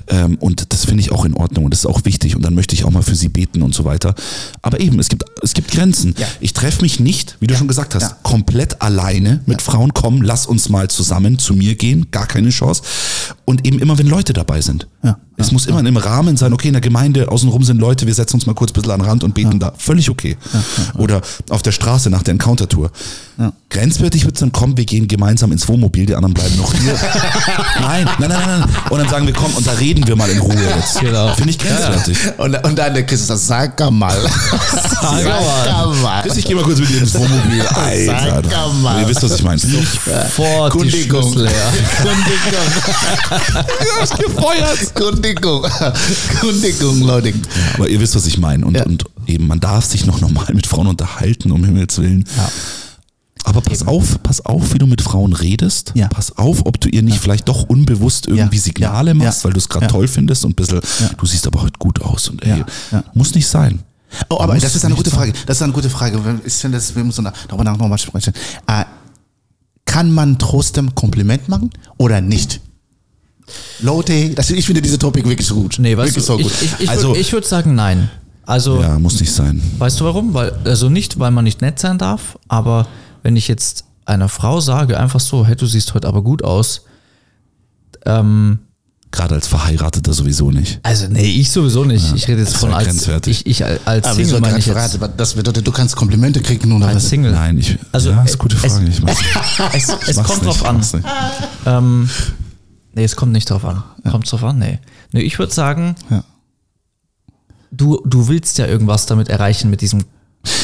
Ähm, und das finde ich auch in Ordnung und das ist auch wichtig. Und dann möchte ich auch mal für sie beten und so weiter. Aber eben, es gibt, es gibt Grenzen. Ja. Ich treffe mich nicht, wie du schon gesagt hast, komplett alleine mit Frauen. Komm, lass uns mal zusammen zu mir gehen. Gar keine Chance. Und eben immer, wenn Leute dabei sind. Ja. Es muss immer in einem Rahmen sein, okay, in der Gemeinde außenrum sind Leute, wir setzen uns mal kurz ein bisschen an den Rand und beten da. Völlig okay. Oder auf der Straße nach der Encounter-Tour. Grenzwertig wird es dann kommen, wir gehen gemeinsam ins Wohnmobil, die anderen bleiben noch hier. nein, nein, nein, nein, nein. Und dann sagen wir, komm, und da reden wir mal in Ruhe jetzt. Genau. Finde ich grenzwertig. Und, und dann der Christus sagt, sag mal. Sag mal. Chris, ich gehe mal kurz mit dir ins Wohnmobil. Alter. Sag mal. Ihr wisst, was ich meine. Vor die Kundigung. Du hast gefeuert. Kundigung. Kundigung, Leute. Aber ihr wisst, was ich meine. Und, Ja. und eben, man darf sich noch normal mit Frauen unterhalten, um Himmels Willen. Aber pass auf, pass auf, wie du mit Frauen redest. Ja. Pass auf, ob du ihr nicht vielleicht doch unbewusst irgendwie Ja. Signale Ja. machst, Ja. weil du es gerade Ja. toll findest und ein bisschen, du siehst aber heute gut aus und ey, Ja. Ja. muss nicht sein. Oh, aber Muss das ist eine gute sein. Frage. Das ist eine gute Frage. Ich finde, das, wir müssen da- darüber nochmal sprechen. Äh, kann man trotzdem Kompliment machen oder nicht? Leute, das, ich finde diese Topic wirklich gut. Nee, weißt wirklich du, so gut. ich, ich, ich Also- würde würd sagen nein. Also, Ja, muss nicht sein. weißt du warum? Weil, also nicht, weil man nicht nett sein darf, aber wenn ich jetzt einer Frau sage, einfach so, hey, du siehst heute aber gut aus, ähm, Gerade als Verheirateter sowieso nicht. also nee, ich sowieso nicht. Ich rede jetzt von als, grenzwertig. ich, ich als aber Single wieso meine ich jetzt. Das bedeutet, du kannst Komplimente kriegen oder Als? Single. Nein, ich. Also, ja, ist eine gute es- Frage. Ich mach's, Es, es kommt nicht, drauf an. Ähm, nee, es kommt nicht drauf an. Kommt drauf an? Nee. nee ich würde sagen, Ja. du, du willst ja irgendwas damit erreichen mit diesem Ja,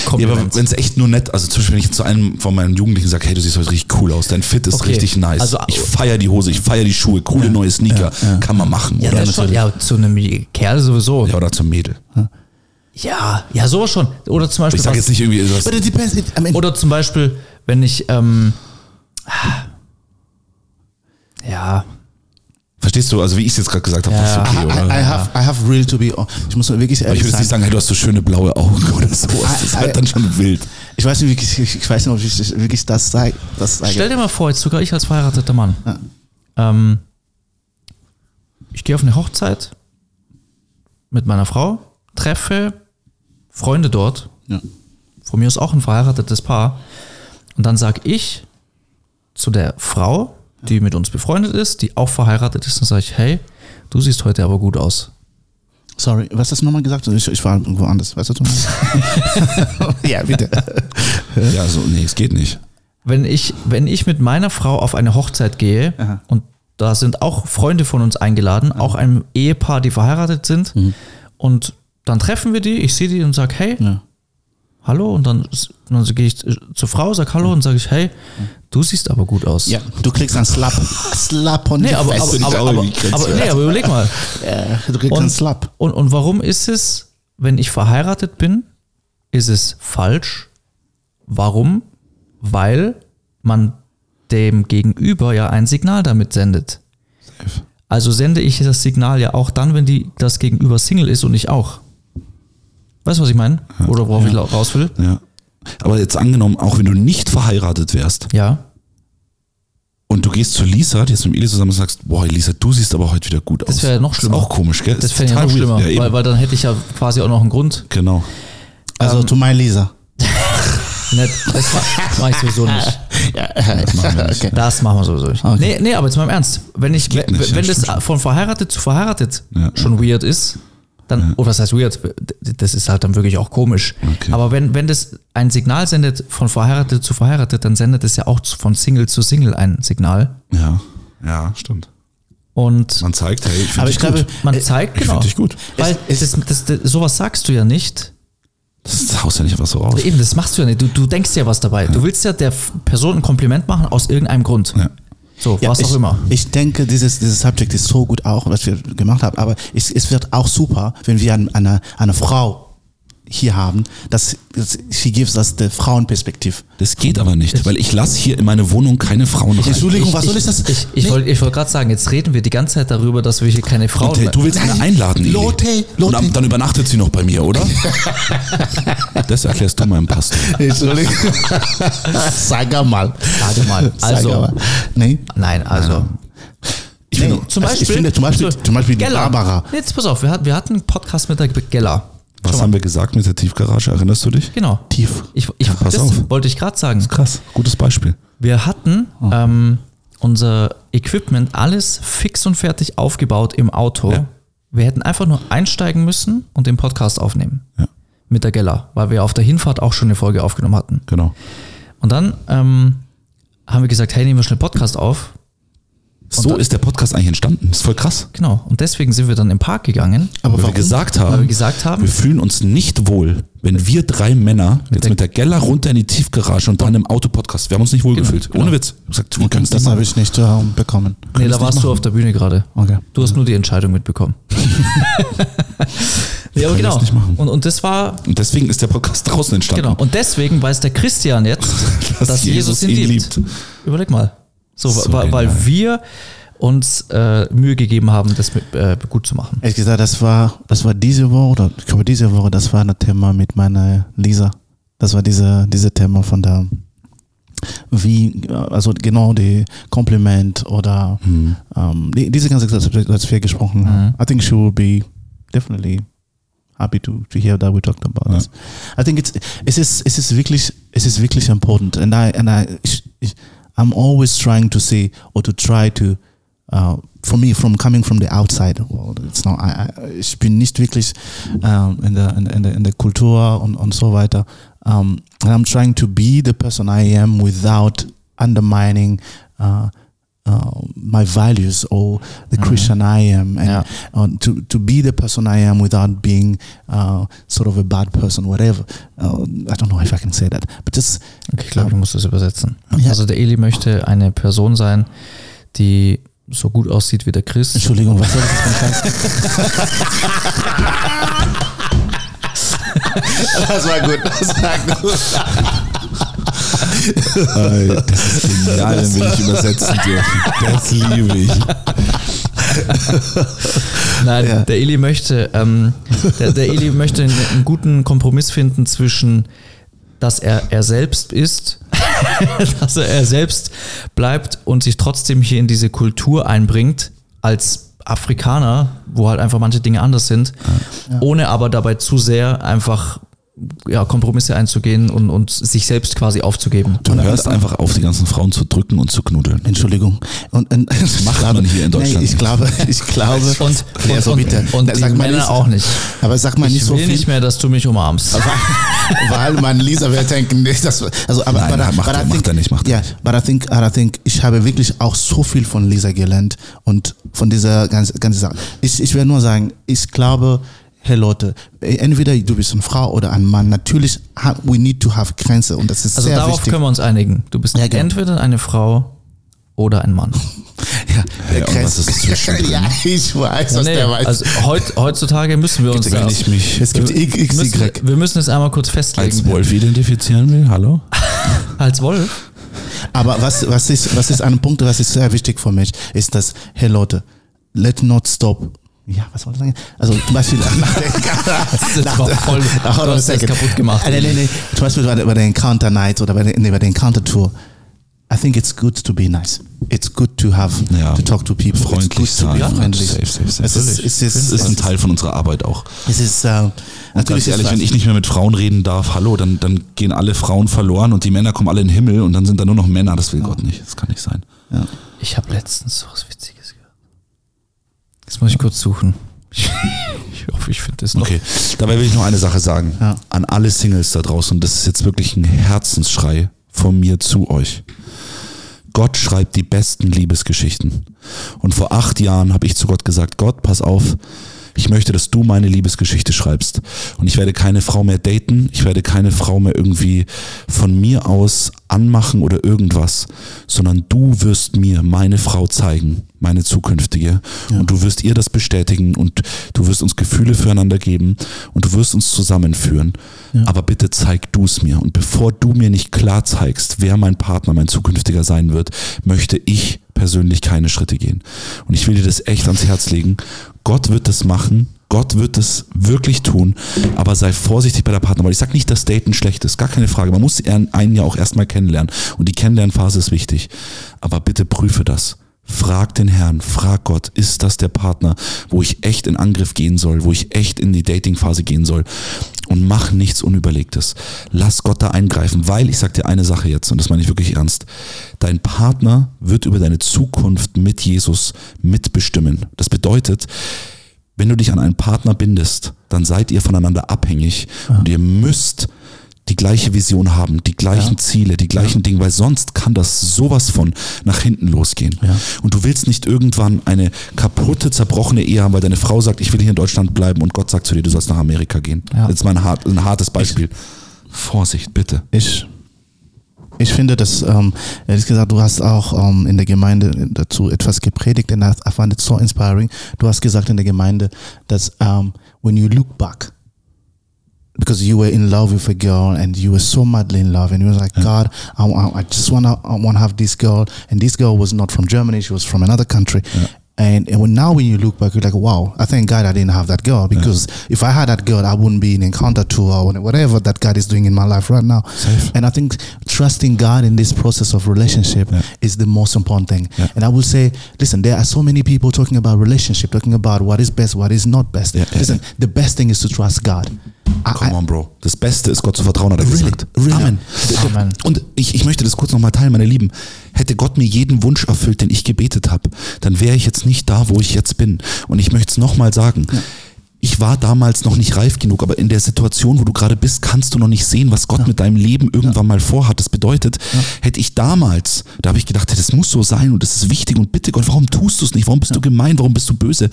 aber Kompliment. wenn es echt nur nett, also zum Beispiel, wenn ich zu einem von meinen Jugendlichen sage, hey, du siehst heute richtig cool aus, dein Fit ist Okay. richtig nice. Also- ich feier die Hose, ich feier die Schuhe, coole neue Sneaker, kann man machen, ja, oder? schon, ja, zu einem Kerl sowieso. Ja, oder zum Mädel. Ja, ja, sowas schon. Oder zum Beispiel. Ich sage jetzt nicht irgendwie sowas. But it depends. It, I Oder zum Beispiel, wenn ich, ähm, ja, Verstehst du, also wie ich es jetzt gerade gesagt habe, Ja. ist okay, I, oder? I, I have, I have really to be. Ich muss wirklich Aber ich ehrlich würde nicht sagen, hey, du hast so schöne blaue Augen oder sowas. Das ist halt dann schon wild. Ich weiß nicht, ich, ich weiß nicht, ob ich wirklich das sage. Das sage. stell dir mal vor, jetzt sogar ich als verheirateter Mann. Ähm, ich gehe auf eine Hochzeit mit meiner Frau, treffe Freunde dort, Ja. von mir ist auch ein verheiratetes Paar. Und dann sage ich zu der Frau, die mit uns befreundet ist, die auch verheiratet ist, dann sage ich, hey, du siehst heute aber gut aus. Sorry, was hast du nochmal gesagt? Ich, ich war irgendwo anders. Weißt du, Thomas? ja, bitte. Ja, so, nee, es geht nicht. Wenn ich, wenn ich mit meiner Frau auf eine Hochzeit gehe Aha. und da sind auch Freunde von uns eingeladen, auch ein Ehepaar, die verheiratet sind, und dann treffen wir die, ich sehe die und sage, hey, Ja. Hallo, und dann, dann gehe ich zur Frau, sage hallo und sage ich, hey, du siehst aber gut aus. ja, du kriegst einen Slap. Slap on Nee, aber, aber, aber, aber, nee, aber überleg mal. Du kriegst einen Und, Slap. und, und warum ist es, wenn ich verheiratet bin, ist es falsch? Warum? Weil man dem Gegenüber ja ein Signal damit sendet. Also sende ich das Signal ja auch dann, wenn die, das Gegenüber Single ist und ich auch. Weißt du, was ich meine? Oder worauf ich raus will? Ja. Aber jetzt angenommen, auch wenn du nicht verheiratet wärst Ja. und du gehst zu Lisa, die ist mit Eli zusammen und sagst, boah, Lisa, du siehst aber heute wieder gut aus. Das wäre ja noch schlimmer. Ist auch komisch, gell? Das Ist fände ich ja noch total schlimmer. Ja, weil, weil dann hätte ich ja quasi auch noch einen Grund. genau. Also, Ähm, to my Lisa. Nicht, das mache ich sowieso nicht. Ja, machen wir nicht. okay. Das machen wir sowieso nicht. Okay. Nee, nee, aber jetzt mal im Ernst. Wenn, ich, geht wenn, nicht, ja, wenn das stimmt von verheiratet zu verheiratet Ja, schon weird ist, dann, oder was heißt weird? Das ist halt dann wirklich auch komisch. Okay. Aber wenn, wenn das ein Signal sendet von verheiratet zu verheiratet, dann sendet es ja auch von Single zu Single ein Signal. Ja, ja, stimmt. Und Man zeigt, hey, ich finde Aber dich ich glaube, gut. man äh, zeigt, ich genau. dich gut. Weil Es- das, das, das, sowas sagst du ja nicht. Das haust ja nicht was so raus. Eben, das machst du ja nicht. Du, du denkst ja was dabei. Du willst ja der Person ein Kompliment machen aus irgendeinem Grund. Ja. So, Ja, was ich, auch immer. Ich denke, dieses, dieses Subject ist so gut auch, was wir gemacht haben. Aber es, es wird auch super, wenn wir eine, eine, eine Frau hier haben, dass, dass she gives us the Frauenperspektiv. Das geht aber nicht, weil ich lasse hier in meine Wohnung keine Frauen rein. Entschuldigung, was ich, soll ich das? Ich, ich Nee. wollte ich wollt gerade sagen, jetzt reden wir die ganze Zeit darüber, dass wir hier keine Frauen Lotte, du willst eine einladen, Eli. Lotte, Und Lotte. dann, dann übernachtet sie noch bei mir, oder? das erklärst du meinem Pastor. Entschuldigung. Sag mal. Sag mal. Also, Sag mal. Nee. nein, also. Ich Nee. finde, Zum Also Beispiel, ich finde zum Beispiel- zum Beispiel die Geller. Barbara. Jetzt pass auf, wir hatten, wir hatten einen Podcast mit der Geller. Was haben wir gesagt mit der Tiefgarage? Erinnerst du dich? Genau. Tief. Ich, ich, pass das auf. wollte ich gerade sagen. Krass, gutes Beispiel. Wir hatten ähm, unser Equipment alles fix und fertig aufgebaut im Auto. Ja. Wir hätten einfach nur einsteigen müssen und den Podcast aufnehmen. Ja. Mit der Geller, weil wir auf der Hinfahrt auch schon eine Folge aufgenommen hatten. Genau. Und dann ähm, haben wir gesagt, hey, nehmen wir schnell Podcast auf. So dann- ist der Podcast eigentlich entstanden. Das ist voll krass. Genau. Und deswegen sind wir dann im Park gegangen. Aber Weil wir gesagt haben, Weil wir gesagt haben- wir fühlen uns nicht wohl, wenn wir drei Männer jetzt der- mit der Geller runter in die Tiefgarage und dann im Auto-Podcast. Wir haben uns nicht wohl gefühlt. genau. Ohne Witz. Ich gesagt, wir können Das habe ich nicht ähm, bekommen. Nee, da warst du auf der Bühne gerade. Okay. Du hast nur die Entscheidung mitbekommen. ja, aber genau. Und, und das war, Und deswegen ist der Podcast draußen entstanden. genau. Und deswegen weiß der Christian jetzt, dass, Jesus, ihn liebt. Überleg mal. So, So weil, weil wir uns äh, Mühe gegeben haben, das mit, äh, gut zu machen. Ehrlich gesagt, das war, das war diese Woche, oder ich glaube diese Woche, das war ein Thema mit meiner Lisa. Das war diese, diese Thema von der, wie, also genau die Kompliment oder ähm, die, diese ganze Sache, das wir gesprochen haben. I think she will be definitely happy to, to hear that we talked about this. I think it's, es ist, es ist wirklich, es ist wirklich important. And I, and I, ich, ich, I'm always trying to say or to try to uh, for me, from coming from the outside world, it's not, I, I, ich bin nicht wirklich um, in, der, in, der- in, der Kultur und, und so weiter. Um, and I'm trying to be the person I am without undermining uh, uh, my values or the Christian I am, and Yeah. uh, to to be the person I am without being uh, sort of a bad person, whatever. Uh, I don't know if I can say that, but just Okay, ich glaube, du musst das übersetzen. Ja. Also der Eli möchte eine Person sein, die so gut aussieht wie der Chris. Entschuldigung, was soll das jetzt für ein Scheiß? das war gut, das war gut. Das ist genial, wenn wir nicht übersetzen dürfen. Das liebe ich. Nein, Ja. der Eli möchte, ähm, der, der Eli möchte einen, einen guten Kompromiss finden zwischen, dass er er selbst ist, dass er er selbst bleibt und sich trotzdem hier in diese Kultur einbringt als Afrikaner, wo halt einfach manche Dinge anders sind, ohne aber dabei zu sehr einfach ja, Kompromisse einzugehen und, und sich selbst quasi aufzugeben. Du hörst einfach auf, die ganzen Frauen zu drücken und zu knuddeln. Entschuldigung. Und, und Macht ich glaube, man hier in Deutschland Nee, ich nicht. glaube, ich glaube. Und, Ja, und, so bitte. und, und Sag mal Männer nicht- auch nicht. Aber sag mal nicht Ich so will viel. nicht mehr, dass du mich umarmst. weil man Lisa wird denken, nee, das, also, aber, Nein, but I- macht er, macht er nicht, macht er Ja, but I think, but I think, ich habe wirklich auch so viel von Lisa gelernt und von dieser ganzen, ganzen Sache. Ich, ich will nur sagen, ich glaube, hey Leute, entweder du bist eine Frau oder ein Mann, natürlich, we need to have Grenze und das ist Also sehr darauf wichtig. können wir uns einigen. Du bist Ja, genau. entweder eine Frau oder ein Mann. ja, Ja, und was ist zwischendrin? ja, ich weiß, was Nee, der weiß. also heut, heutzutage müssen wir uns da, ich mich es gibt X, müssen, XY. wir müssen es einmal kurz festlegen. als Wolf identifizieren will, hallo? Als Wolf? Aber was, was, ist, was ist ein Punkt, was ist sehr wichtig für mich, ist, dass, hey Leute, let not stop. Ja, was soll ich sagen? Also zum Beispiel nach der, Das war voll, Hold du on a hast das kaputt gemacht. Ah, Nee, nee, nee. Zum Beispiel bei der, bei der Encounter Night oder bei der, nee, bei der Encounter Tour. I think it's good to be nice. It's good to have Ja. to talk to people. Freundlich it's good to sein. be friendly. Safe, safe, safe. Es ist, es ist, Das ist ein Teil von unserer Arbeit auch. es ist, äh, Und natürlich ganz ehrlich, ist wenn ich nicht mehr mit Frauen reden darf, hallo, dann, dann gehen alle Frauen verloren und die Männer kommen alle in den Himmel und dann sind da nur noch Männer. Das will Gott nicht. Das kann nicht sein. ja. Ich habe letztens so was Witziges gehört. Jetzt muss ich kurz suchen. Ich, hoffe, ich finde das noch. Okay, dabei will ich noch eine Sache sagen. Ja. An alle Singles da draußen, das ist jetzt wirklich ein Herzensschrei von mir zu euch. Gott schreibt die besten Liebesgeschichten. Und vor acht Jahren habe ich zu Gott gesagt, Gott, pass auf, ich möchte, dass du meine Liebesgeschichte schreibst. Und ich werde keine Frau mehr daten, ich werde keine Frau mehr irgendwie von mir aus anmachen oder irgendwas, sondern du wirst mir meine Frau zeigen, meine zukünftige. Und du wirst ihr das bestätigen und du wirst uns Gefühle füreinander geben und du wirst uns zusammenführen. Aber bitte zeig du es mir. Und bevor du mir nicht klar zeigst, wer mein Partner, mein zukünftiger sein wird, möchte ich persönlich keine Schritte gehen. Und ich will dir das echt ans Herz legen. Gott wird das machen. Gott wird es wirklich tun, aber sei vorsichtig bei der Partnerwahl. Ich sage nicht, dass Daten schlecht ist, gar keine Frage. Man muss einen ja auch erstmal kennenlernen und die Kennenlernphase ist wichtig. Aber bitte prüfe das. Frag den Herrn, frag Gott, ist das der Partner, wo ich echt in Angriff gehen soll, wo ich echt in die Datingphase gehen soll und mach nichts Unüberlegtes. Lass Gott da eingreifen, weil ich sag dir eine Sache jetzt und das meine ich wirklich ernst. Dein Partner wird über deine Zukunft mit Jesus mitbestimmen. Das bedeutet, wenn du dich an einen Partner bindest, dann seid ihr voneinander abhängig und ihr müsst die gleiche Vision haben, die gleichen Ziele, die gleichen Dinge, weil sonst kann das sowas von nach hinten losgehen. Ja. Und du willst nicht irgendwann eine kaputte, zerbrochene Ehe haben, weil deine Frau sagt, ich will hier in Deutschland bleiben und Gott sagt zu dir, du sollst nach Amerika gehen. Ja. Jetzt mal ein, hart, ein hartes Beispiel. Vorsicht, bitte. Ich, ich finde, dass, ähm, ehrlich gesagt, du hast auch ähm, in der Gemeinde dazu etwas gepredigt und I, I found it so inspiring. Du hast gesagt in der Gemeinde, dass um, when you look back, because you were in love with a girl and you were so madly in love and you were like, God, I, I, just want to want to have this girl. And this girl was not from Germany, she was from another country. And, and when, now when you look back, you're like, wow, I thank God I didn't have that girl because if I had that girl, I wouldn't be in encounter tour or whatever that God is doing in my life right now. And I think trusting God in this process of relationship is the most important thing. And I will say, listen, there are so many people talking about relationship, talking about what is best, what is not best. Yeah, yeah, listen, the best thing is to trust God. I- Come I- on, Bro. Das Beste ist, Gott zu vertrauen, hat er Really? gesagt. Really? Amen. Amen. Und ich, ich möchte das kurz nochmal teilen, meine Lieben. Hätte Gott mir jeden Wunsch erfüllt, den ich gebetet habe, dann wäre ich jetzt nicht da, wo ich jetzt bin. Und ich möchte es nochmal sagen. Ich ich war damals noch nicht reif genug, aber in der Situation, wo du gerade bist, kannst du noch nicht sehen, was Gott mit deinem Leben irgendwann mal vorhat. Das bedeutet, hätte ich damals, da habe ich gedacht, das muss so sein und das ist wichtig und bitte Gott, warum tust du es nicht? Warum bist du gemein? Warum bist du böse?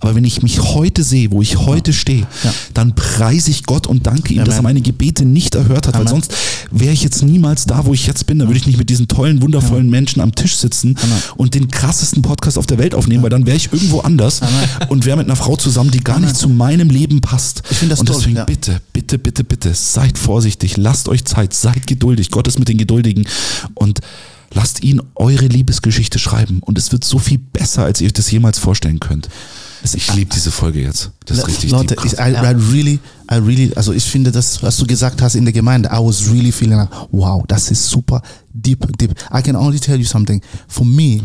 Aber wenn ich mich heute sehe, wo ich heute stehe, dann preise ich Gott und danke ihm, dass er Amen. meine Gebete nicht erhört hat, weil Amen. sonst wäre ich jetzt niemals da, wo ich jetzt bin. Da würde ich nicht mit diesen tollen, wundervollen Menschen am Tisch sitzen und den krassesten Podcast auf der Welt aufnehmen, weil dann wäre ich irgendwo anders und wäre mit einer Frau zusammen, die gar nicht zu meinem Leben passt. Ich finde das und toll, deswegen ja. bitte, bitte, bitte, bitte, seid vorsichtig, lasst euch Zeit, seid geduldig. Gott ist mit den Geduldigen und lasst ihn eure Liebesgeschichte schreiben. Und es wird so viel besser, als ihr euch das jemals vorstellen könnt. Ich liebe diese Folge jetzt. Das ist richtig Leute, ich. I, I really, I really, also ich finde das, was du gesagt hast in der Gemeinde, I was really feeling like, wow, das ist super deep, deep. I can only tell you something. For me,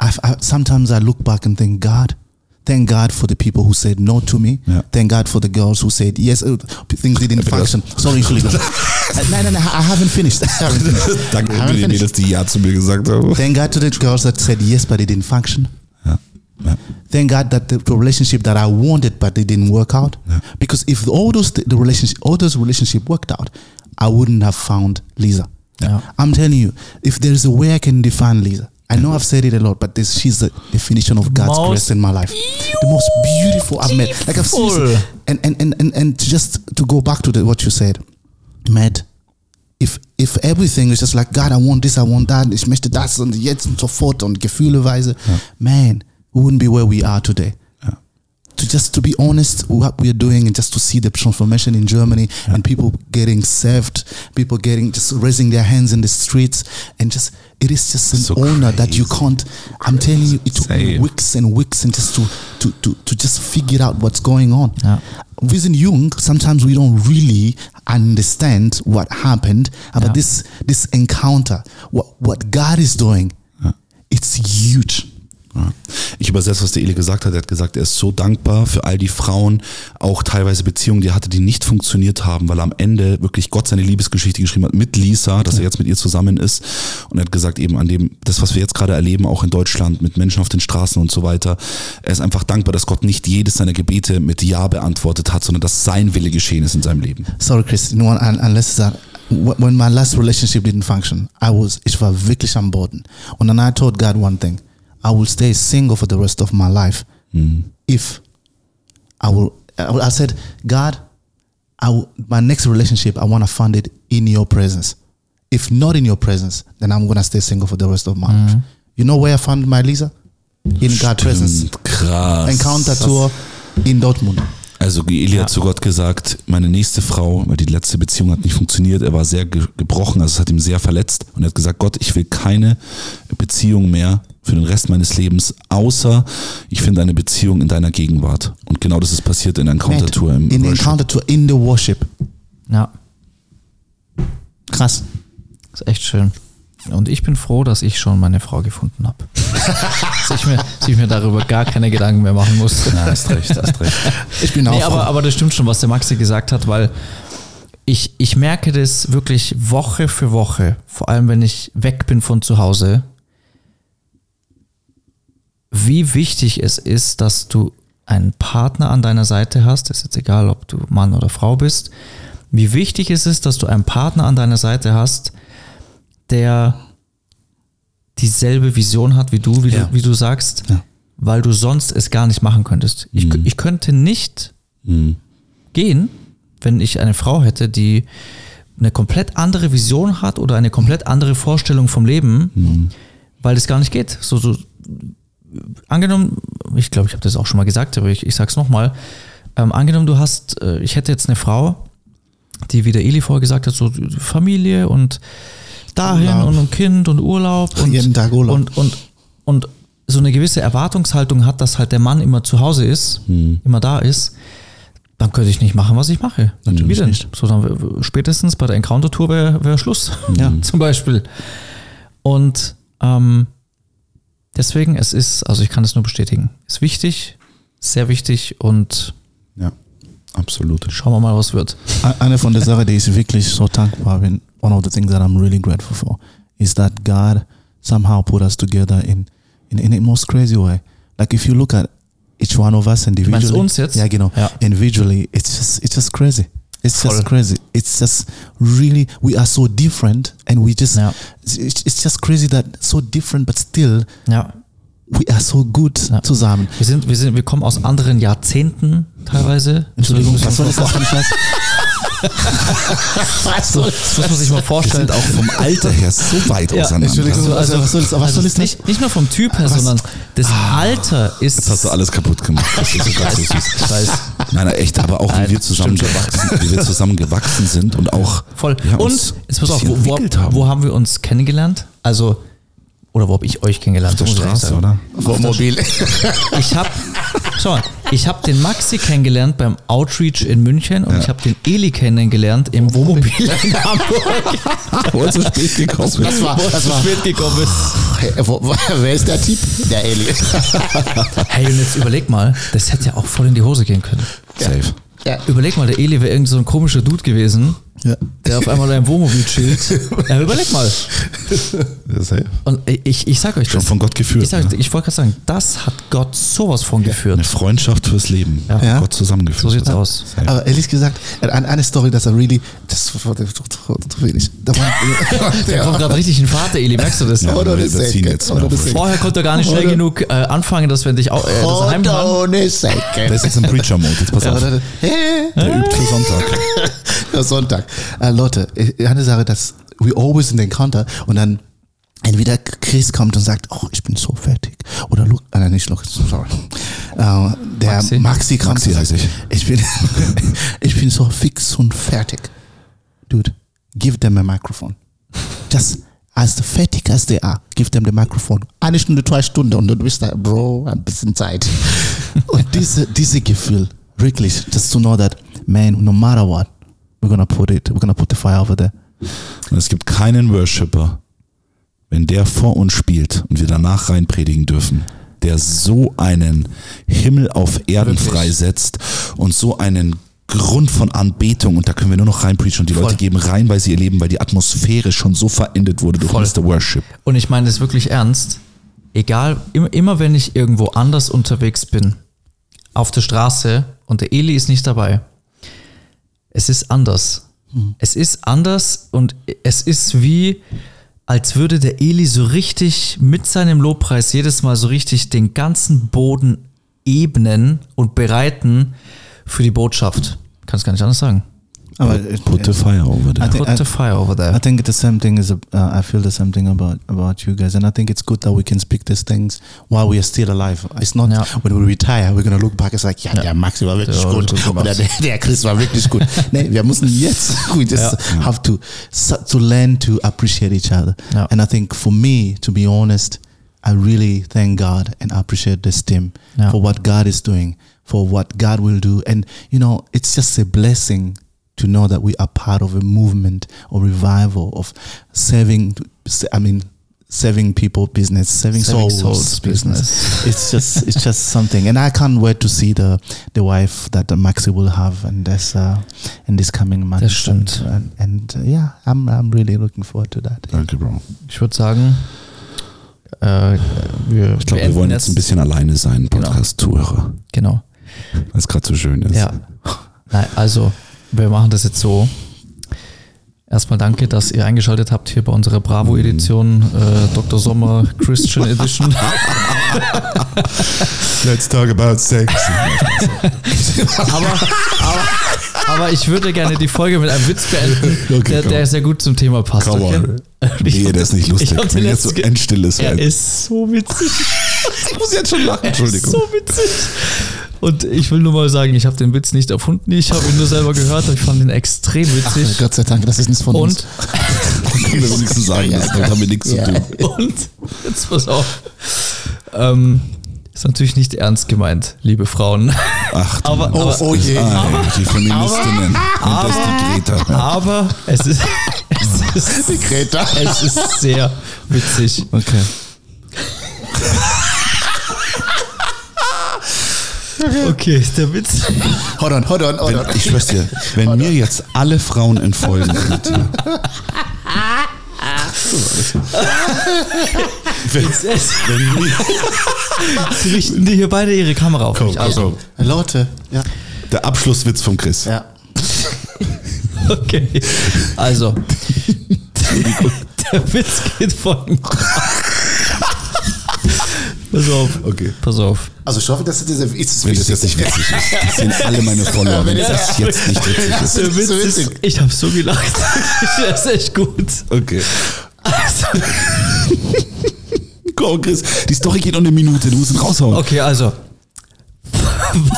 I, I, sometimes I look back and think, God, thank God for the people who said no to me. Ja. Thank God for the girls who said yes. uh, Things didn't function. Sorry, Entschuldigung. Uh, no, no, no, I haven't finished. I haven't finished. Danke I haven't finished. Mädels, die Ja zu mir gesagt haben. Thank God to the girls that said yes, but it didn't function. Ja. Thank God that the relationship that I wanted, but it didn't work out. Because if all those the relationship, all those relationship worked out, I wouldn't have found Lisa. Ja. I'm telling you, if there is a way I can define Lisa, I know I've said it a lot, but this, she's the definition of God's Most grace in my life. The most beautiful I've met. Like I've seen, Beautiful. and and and and, and just to go back to the, what you said, Matt. If if everything is just like God, I want this, I want that, ich möchte das und jetzt und so fort und Gefühleweise, man, we wouldn't be where we are today. To just to be honest, what we are doing and just to see the transformation in Germany and people getting saved, people getting just raising their hands in the streets, and just it is just an So honor that you can't. I'm telling you, it took me Same. weeks and weeks and just to to to to just figure out what's going on. Wir sind jung. Sometimes we don't really understand what happened, but Ja. this this encounter, what what God is doing, it's huge. Ich übersetze, was der Eli gesagt hat. Er hat gesagt, er ist so dankbar für all die Frauen, auch teilweise Beziehungen, die er hatte, die nicht funktioniert haben, weil er am Ende wirklich Gott seine Liebesgeschichte geschrieben hat mit Lisa, dass er jetzt mit ihr zusammen ist. Und er hat gesagt, eben an dem, das, was wir jetzt gerade erleben, auch in Deutschland, mit Menschen auf den Straßen und so weiter, er ist einfach dankbar, dass Gott nicht jedes seiner Gebete mit Ja beantwortet hat, sondern dass sein Wille geschehen ist in seinem Leben. Sorry, Chris. Know, un- unless that wh- when my last relationship didn't function, I was ich war wirklich am Boden. Und dann I told God one thing: I will stay single for the rest of my life mm. if I will. I said, God, I will, my next relationship, I want to find it in Your presence. If not in Your presence, then I'm gonna stay single for the rest of my mm. life. You know where I found my Lisa? In God's presence. Krass. Encounter Tour in Dortmund. Also Eli hat zu Gott gesagt, meine nächste Frau, weil die letzte Beziehung hat nicht funktioniert, er war sehr ge gebrochen, also es hat ihm sehr verletzt und er hat gesagt, Gott, ich will keine Beziehung mehr für den Rest meines Lebens, außer ich finde eine Beziehung in deiner Gegenwart. Und genau das ist passiert in der Encounter Tour im in Worship. Encounter Tour in the worship. Ja, Krass. ist echt schön. Und ich bin froh, dass ich schon meine Frau gefunden habe. dass, ich mir, dass ich mir darüber gar keine Gedanken mehr machen muss. Ja, hast recht, hast recht. Ich bin Nee, auch aber, aber das stimmt schon, was der Maxi gesagt hat, weil ich, ich merke das wirklich Woche für Woche, vor allem wenn ich weg bin von zu Hause, wie wichtig es ist, dass du einen Partner an deiner Seite hast, ist jetzt egal, ob du Mann oder Frau bist, wie wichtig es ist, dass du einen Partner an deiner Seite hast, der dieselbe Vision hat wie du, wie, Ja. du, wie du sagst, Ja. weil du sonst es gar nicht machen könntest. Ich, ich könnte nicht Mhm. gehen, wenn ich eine Frau hätte, die eine komplett andere Vision hat oder eine komplett andere Vorstellung vom Leben, weil es gar nicht geht. So, so angenommen, ich glaube, ich habe das auch schon mal gesagt, aber ich, ich sage es nochmal, ähm, angenommen, du hast, äh, ich hätte jetzt eine Frau, die, wie der Eli vorher gesagt hat, so Familie und dahin Urlaub. und ein Kind und Urlaub und, Jeden Tag Urlaub. und, und, und so eine gewisse Erwartungshaltung hat, dass halt der Mann immer zu Hause ist, immer da ist, dann könnte ich nicht machen, was ich mache. Natürlich Wie nicht. So dann spätestens bei der Encounter-Tour wäre wär Schluss. Ja. Zum Beispiel. Und ähm, deswegen, es ist, also ich kann es nur bestätigen, ist wichtig, sehr wichtig und Ja, absolut. schauen wir mal, was wird. Eine von der Sachen, die ich wirklich so dankbar bin, one of the things that I'm really grateful for, is that God somehow put us together in, in, in a most crazy way. Like if you look at each one of us individually. meinst uns jetzt? Ja, genau. Ja. Individually, it's just it's just crazy. It's Voll. just crazy. It's just really we are so different, and we just Ja. it's, just crazy that so different, but still Ja. we are so good Ja. zusammen. Wir sind, wir sind, wir kommen aus anderen Jahrzehnten teilweise. Entschuldigung, was soll das? Was kann ich das? Das muss man sich mal Wir vorstellen. sind auch vom Alter her so weit Ja, auseinander. Entschuldigung. Also, was soll das- was also soll das nicht, nicht nur vom Typ her, sondern das Alter ist. Jetzt hast du alles kaputt gemacht. Das ist sogar so süß. Ich weiß. Nein, echt, aber auch Nein, wie wir zusammen stimmt gewachsen, wie wir zusammen gewachsen sind und auch Voll. ja, Und uns jetzt pass auf, wo, wo, wo haben wir uns kennengelernt? Also, oder wo habe ich euch kennengelernt? Auf der Straße, oder? Wohnmobil. Ich habe, schau mal, ich habe den Maxi kennengelernt beim Outreach in München und ich habe den Eli kennengelernt im Wohnmobil in Hamburg. Wo er so spät gekommen ist. Das war, das war. spät gekommen ist. Wer ist der Typ? Der Alien. Hey, und jetzt überleg mal, das hätte ja auch voll in die Hose gehen können. Safe. Ja. Überleg mal, der Eli wäre irgend so ein komischer Dude gewesen, Ja. der auf einmal in einem Wohnmobil chillt. Ja, überleg mal. Ja. Und ich, ich sag euch Schon das. von Gott geführt. Ich, sag ne? ich wollte gerade sagen, das hat Gott sowas von geführt. Eine Freundschaft fürs Leben. Ja. Ja. Gott zusammengeführt. So sieht's hat. aus. Safe. Aber ehrlich gesagt, eine, eine Story, das er really, das war zu, wenig. Da Der kommt gerade richtig in Fahrt, der Eli, merkst du das? Ja, überziehen second. jetzt. Ja. Vorher konnte er gar nicht schnell Oder- genug äh, anfangen, dass wenn dich auch, äh, dass a Der second. ist jetzt im Preacher-Mode. Jetzt pass auf. Oder-? Der übt für Sonntag. Sonntag. Äh, Leute, eine Sache, dass we always in the encounter und dann entweder Chris kommt und sagt, oh, ich bin so fertig. Oder Luke, äh, nein, nicht Luke, sorry. Äh, der Maxi. Maxi, kommt Maxi und heiß sagt, ich. ich bin, ich bin so fix und fertig. Dude, give them a microphone. Just as fertig as they are, give them the microphone. Eine Stunde, zwei Stunden und du bist da, Bro, ein bisschen Zeit. und diese, diese Gefühl, wirklich, just to know that, man, no matter what, we're gonna put it, we're gonna put the fire over there. Und es gibt keinen Worshipper, wenn der vor uns spielt und wir danach reinpredigen dürfen, der so einen Himmel auf Erden freisetzt und so einen Grund von Anbetung und da können wir nur noch reinpreachen und die Voll. Leute geben rein, weil sie ihr Leben, weil die Atmosphäre schon so verendet wurde durch Voll. Mr. Worship. Und ich meine das wirklich ernst. Egal, immer wenn ich irgendwo anders unterwegs bin, auf der Straße und der Eli ist nicht dabei, es ist anders. Es ist anders und es ist wie, als würde der Eli so richtig mit seinem Lobpreis jedes Mal so richtig den ganzen Boden ebnen und bereiten für die Botschaft. Kann es gar nicht anders sagen. Aber Put the fire over I there. think, Put the fire over there. I think the same thing is. Uh, I feel the same thing about about you guys, and I think it's good that we can speak these things while we are still alive. It's not Ja. when we retire, we're gonna look back. It's like, ja, der Maxi war wirklich Der war gut gut gemacht. oder der, der Chris war wirklich gut. nee, wir müssen jetzt. We just have to to learn to appreciate each other. Ja. And I think for me, to be honest, I really thank God and appreciate this team Ja. for what God is doing, for what God will do, and you know, it's just a blessing to know that we are part of a movement or revival of serving i mean serving people business serving, Serving souls, souls business. it's just it's just something and i can't wait to see the the wife that maxi will have and this uh in this coming month. Das stimmt. and, and, and uh, yeah i'm i'm really looking forward to that Danke, Bro. Ich würde sagen, äh, wir, Ich glaube, wir wollen jetzt ein bisschen alleine sein, Podcast-Zuhörer. Genau. Weil es gerade so schön ist. Ja. Nein, also, wir machen das jetzt so. Erstmal danke, dass ihr eingeschaltet habt hier bei unserer Bravo-Edition, äh, Dr. Sommer Christian Edition. Let's talk about sex. aber, aber, aber ich würde gerne die Folge mit einem Witz beenden, Okay, der, der sehr gut zum Thema passt. Come Okay? on. Nee, der ist nicht lustig. Ich Wenn jetzt so endstill ist, Er ist so witzig. Ich muss jetzt schon lachen. Er ist so witzig. Und ich will nur mal sagen, ich habe den Witz nicht erfunden, ich habe ihn nur selber gehört, aber ich fand ihn extrem witzig. Gott sei Dank, das ist nichts von uns. Und wir wenigstens sagen, das damit haben wir nichts Ja. zu tun. Und jetzt pass auf. Ähm, ist natürlich nicht ernst gemeint, liebe Frauen. Ach, Aber, aber, oh je. Ah, die Feministinnen. Und das die Greta. Ja. aber es ist, es ist, Die Greta. es ist sehr witzig. Okay. Okay, der Witz. Hold on, hold on, hold on. Ich schwör's dir, wenn mir jetzt alle Frauen entfolgen könnten, Sie richten die hier beide ihre Kamera auf mich. Also, Leute, ja. Der Abschlusswitz von Chris. Ja. okay. Also, der Witz geht folgendermaßen. Pass auf. Okay. Pass auf. Also ich hoffe, dass das ist Wenn das jetzt nicht witzig ist, das sind alle meine Follower, wenn das jetzt nicht witzig ist. Der Witz so ist, witzig. ich habe so gelacht. Das ist echt gut. Okay. Also, Komm, Chris, die Story geht noch eine Minute, du musst ihn raushauen. okay, also.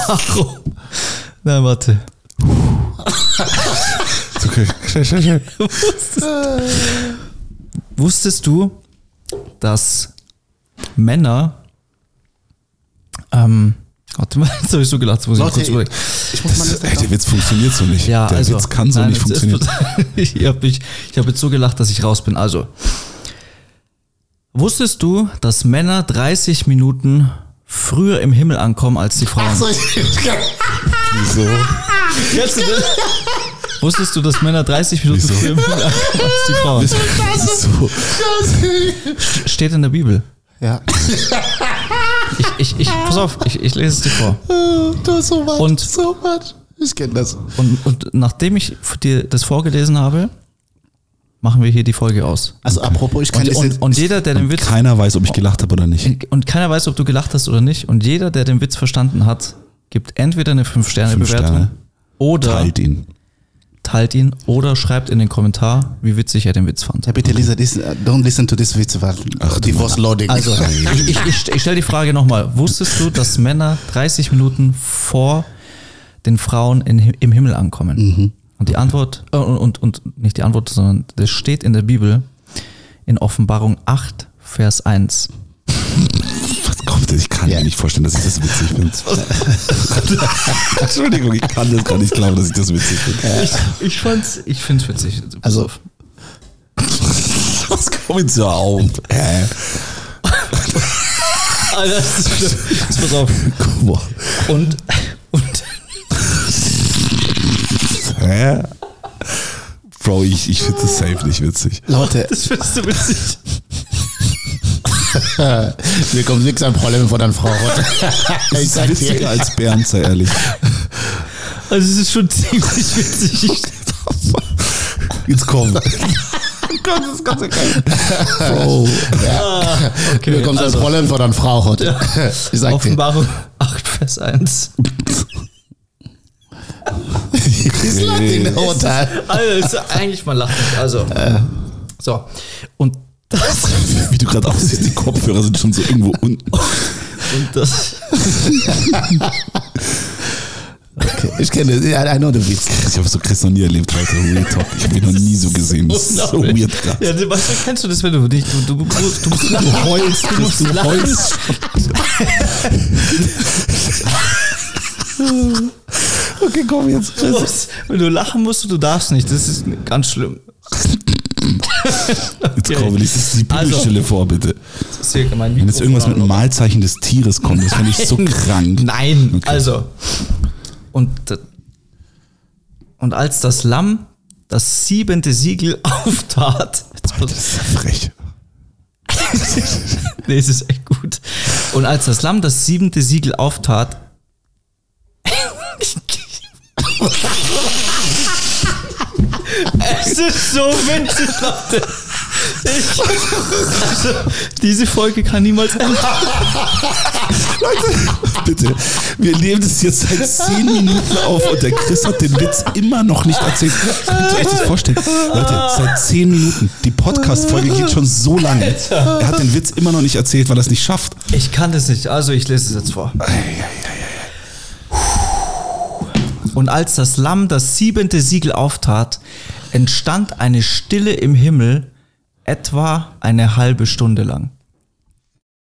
Warum? Na, warte. Ist okay. Schnell, schnell, schnell. Wusstest du, dass Männer. Ähm, warte mal, jetzt habe ich so gelacht, jetzt muss ich Leute, kurz überlegen. ich muss Das, ey, der Witz funktioniert so nicht. Ja, der also, Witz kann so nein, nicht jetzt- funktionieren. ich habe ich, ich hab jetzt so gelacht, dass ich raus bin. Also, wusstest du, dass Männer 30 Minuten früher im Himmel ankommen als die Frauen? Wieso? Du das? Wusstest du, dass Männer 30 Minuten Wieso? früher im Himmel ankommen als die Frauen? Wieso? Steht in der Bibel. Ja. Ich, ich, ich, pass auf, ich, ich lese es dir vor. Du hast so much, Und- so much. Ich kenne das. Und, und nachdem ich dir das vorgelesen habe, machen wir hier die Folge aus. Also apropos, ich kann Und, das und, jetzt- und jeder, der den Witz Keiner weiß, ob ich gelacht habe oder nicht. und keiner weiß, ob du gelacht hast oder nicht. Und jeder, der den Witz verstanden hat, gibt entweder eine 5-Sterne-Bewertung Sterne. oder Teilt ihn. Teilt ihn oder schreibt in den Kommentar, wie witzig er den Witz fand. Ja, bitte Lisa, this, uh, don't listen to this Witz, weil Ach, die was loading. Also, ich, ich, ich, ich stelle die Frage nochmal. Wusstest du, dass Männer 30 Minuten vor den Frauen in, im Himmel ankommen? Und die Antwort, äh, und, und, und nicht die Antwort, sondern das steht in der Bibel in Offenbarung 8, Vers 1. Ich kann mir nicht vorstellen, dass ich das witzig finde. Entschuldigung, ich kann das gar nicht glauben, dass ich das witzig finde. Ich, ich fand's, ich find's witzig. Pass Also-. Was kommt jetzt so auf? Hä? Alter, das ist schlimm. Jetzt pass auf. Guck mal. Und, und Hä? Bro, ich, ich finde das safe nicht witzig. Leute, das findest du witzig. mir kommt nichts an Problemen von deiner Frau. Das ich sag dir. als Bernd, sei ehrlich. Also es ist schon ziemlich witzig. Jetzt komm. Gott, das ist ganz geil. Bro. okay, Mir kommt ein also, Problem von deiner Frau heute. Ich sag dir. Offenbarung 8, Vers 1. He's laughing the whole time. Also, ist eigentlich mal lachen. Also, so. Und das, Wie du gerade aussiehst, die Kopfhörer sind schon so irgendwo unten. und das, Okay, ich kenne. I know the Witz. Ich habe so Chris noch nie erlebt, Leute. Real Talk. Ich habe ihn noch nie so gesehen. Das ist so weird gerade. ja, du, kennst du das, wenn du nicht, du, du, du, du. Du heulst, du musst du heulst. Okay, komm jetzt. Du musst, wenn du lachen musst, du darfst nicht. Das ist ganz schlimm. Jetzt komm, lies das die Also- Bibelstelle vor, bitte. Das ist hier mein Wenn jetzt irgendwas mit einem Malzeichen des Tieres kommt, das finde ich so krank. Nein, Okay. also. Und, und als das Lamm das siebente Siegel auftat, pass- Das ist ja frech. nee, es ist echt gut. Und als das Lamm das siebente Siegel auftat, es ist so winzig, Leute. Ich, also, diese Folge kann niemals enden. Bitte, wir nehmen das jetzt seit 10 Minuten auf und der Chris hat den Witz immer noch nicht erzählt. Könnt ihr euch das vorstellen? Leute, seit 10 Minuten. Die Podcast-Folge geht schon so lange. Er hat den Witz immer noch nicht erzählt, weil er es nicht schafft. Ich kann das nicht, also ich lese es jetzt vor. Und als das Lamm das siebente Siegel auftat, entstand eine Stille im Himmel etwa eine halbe Stunde lang.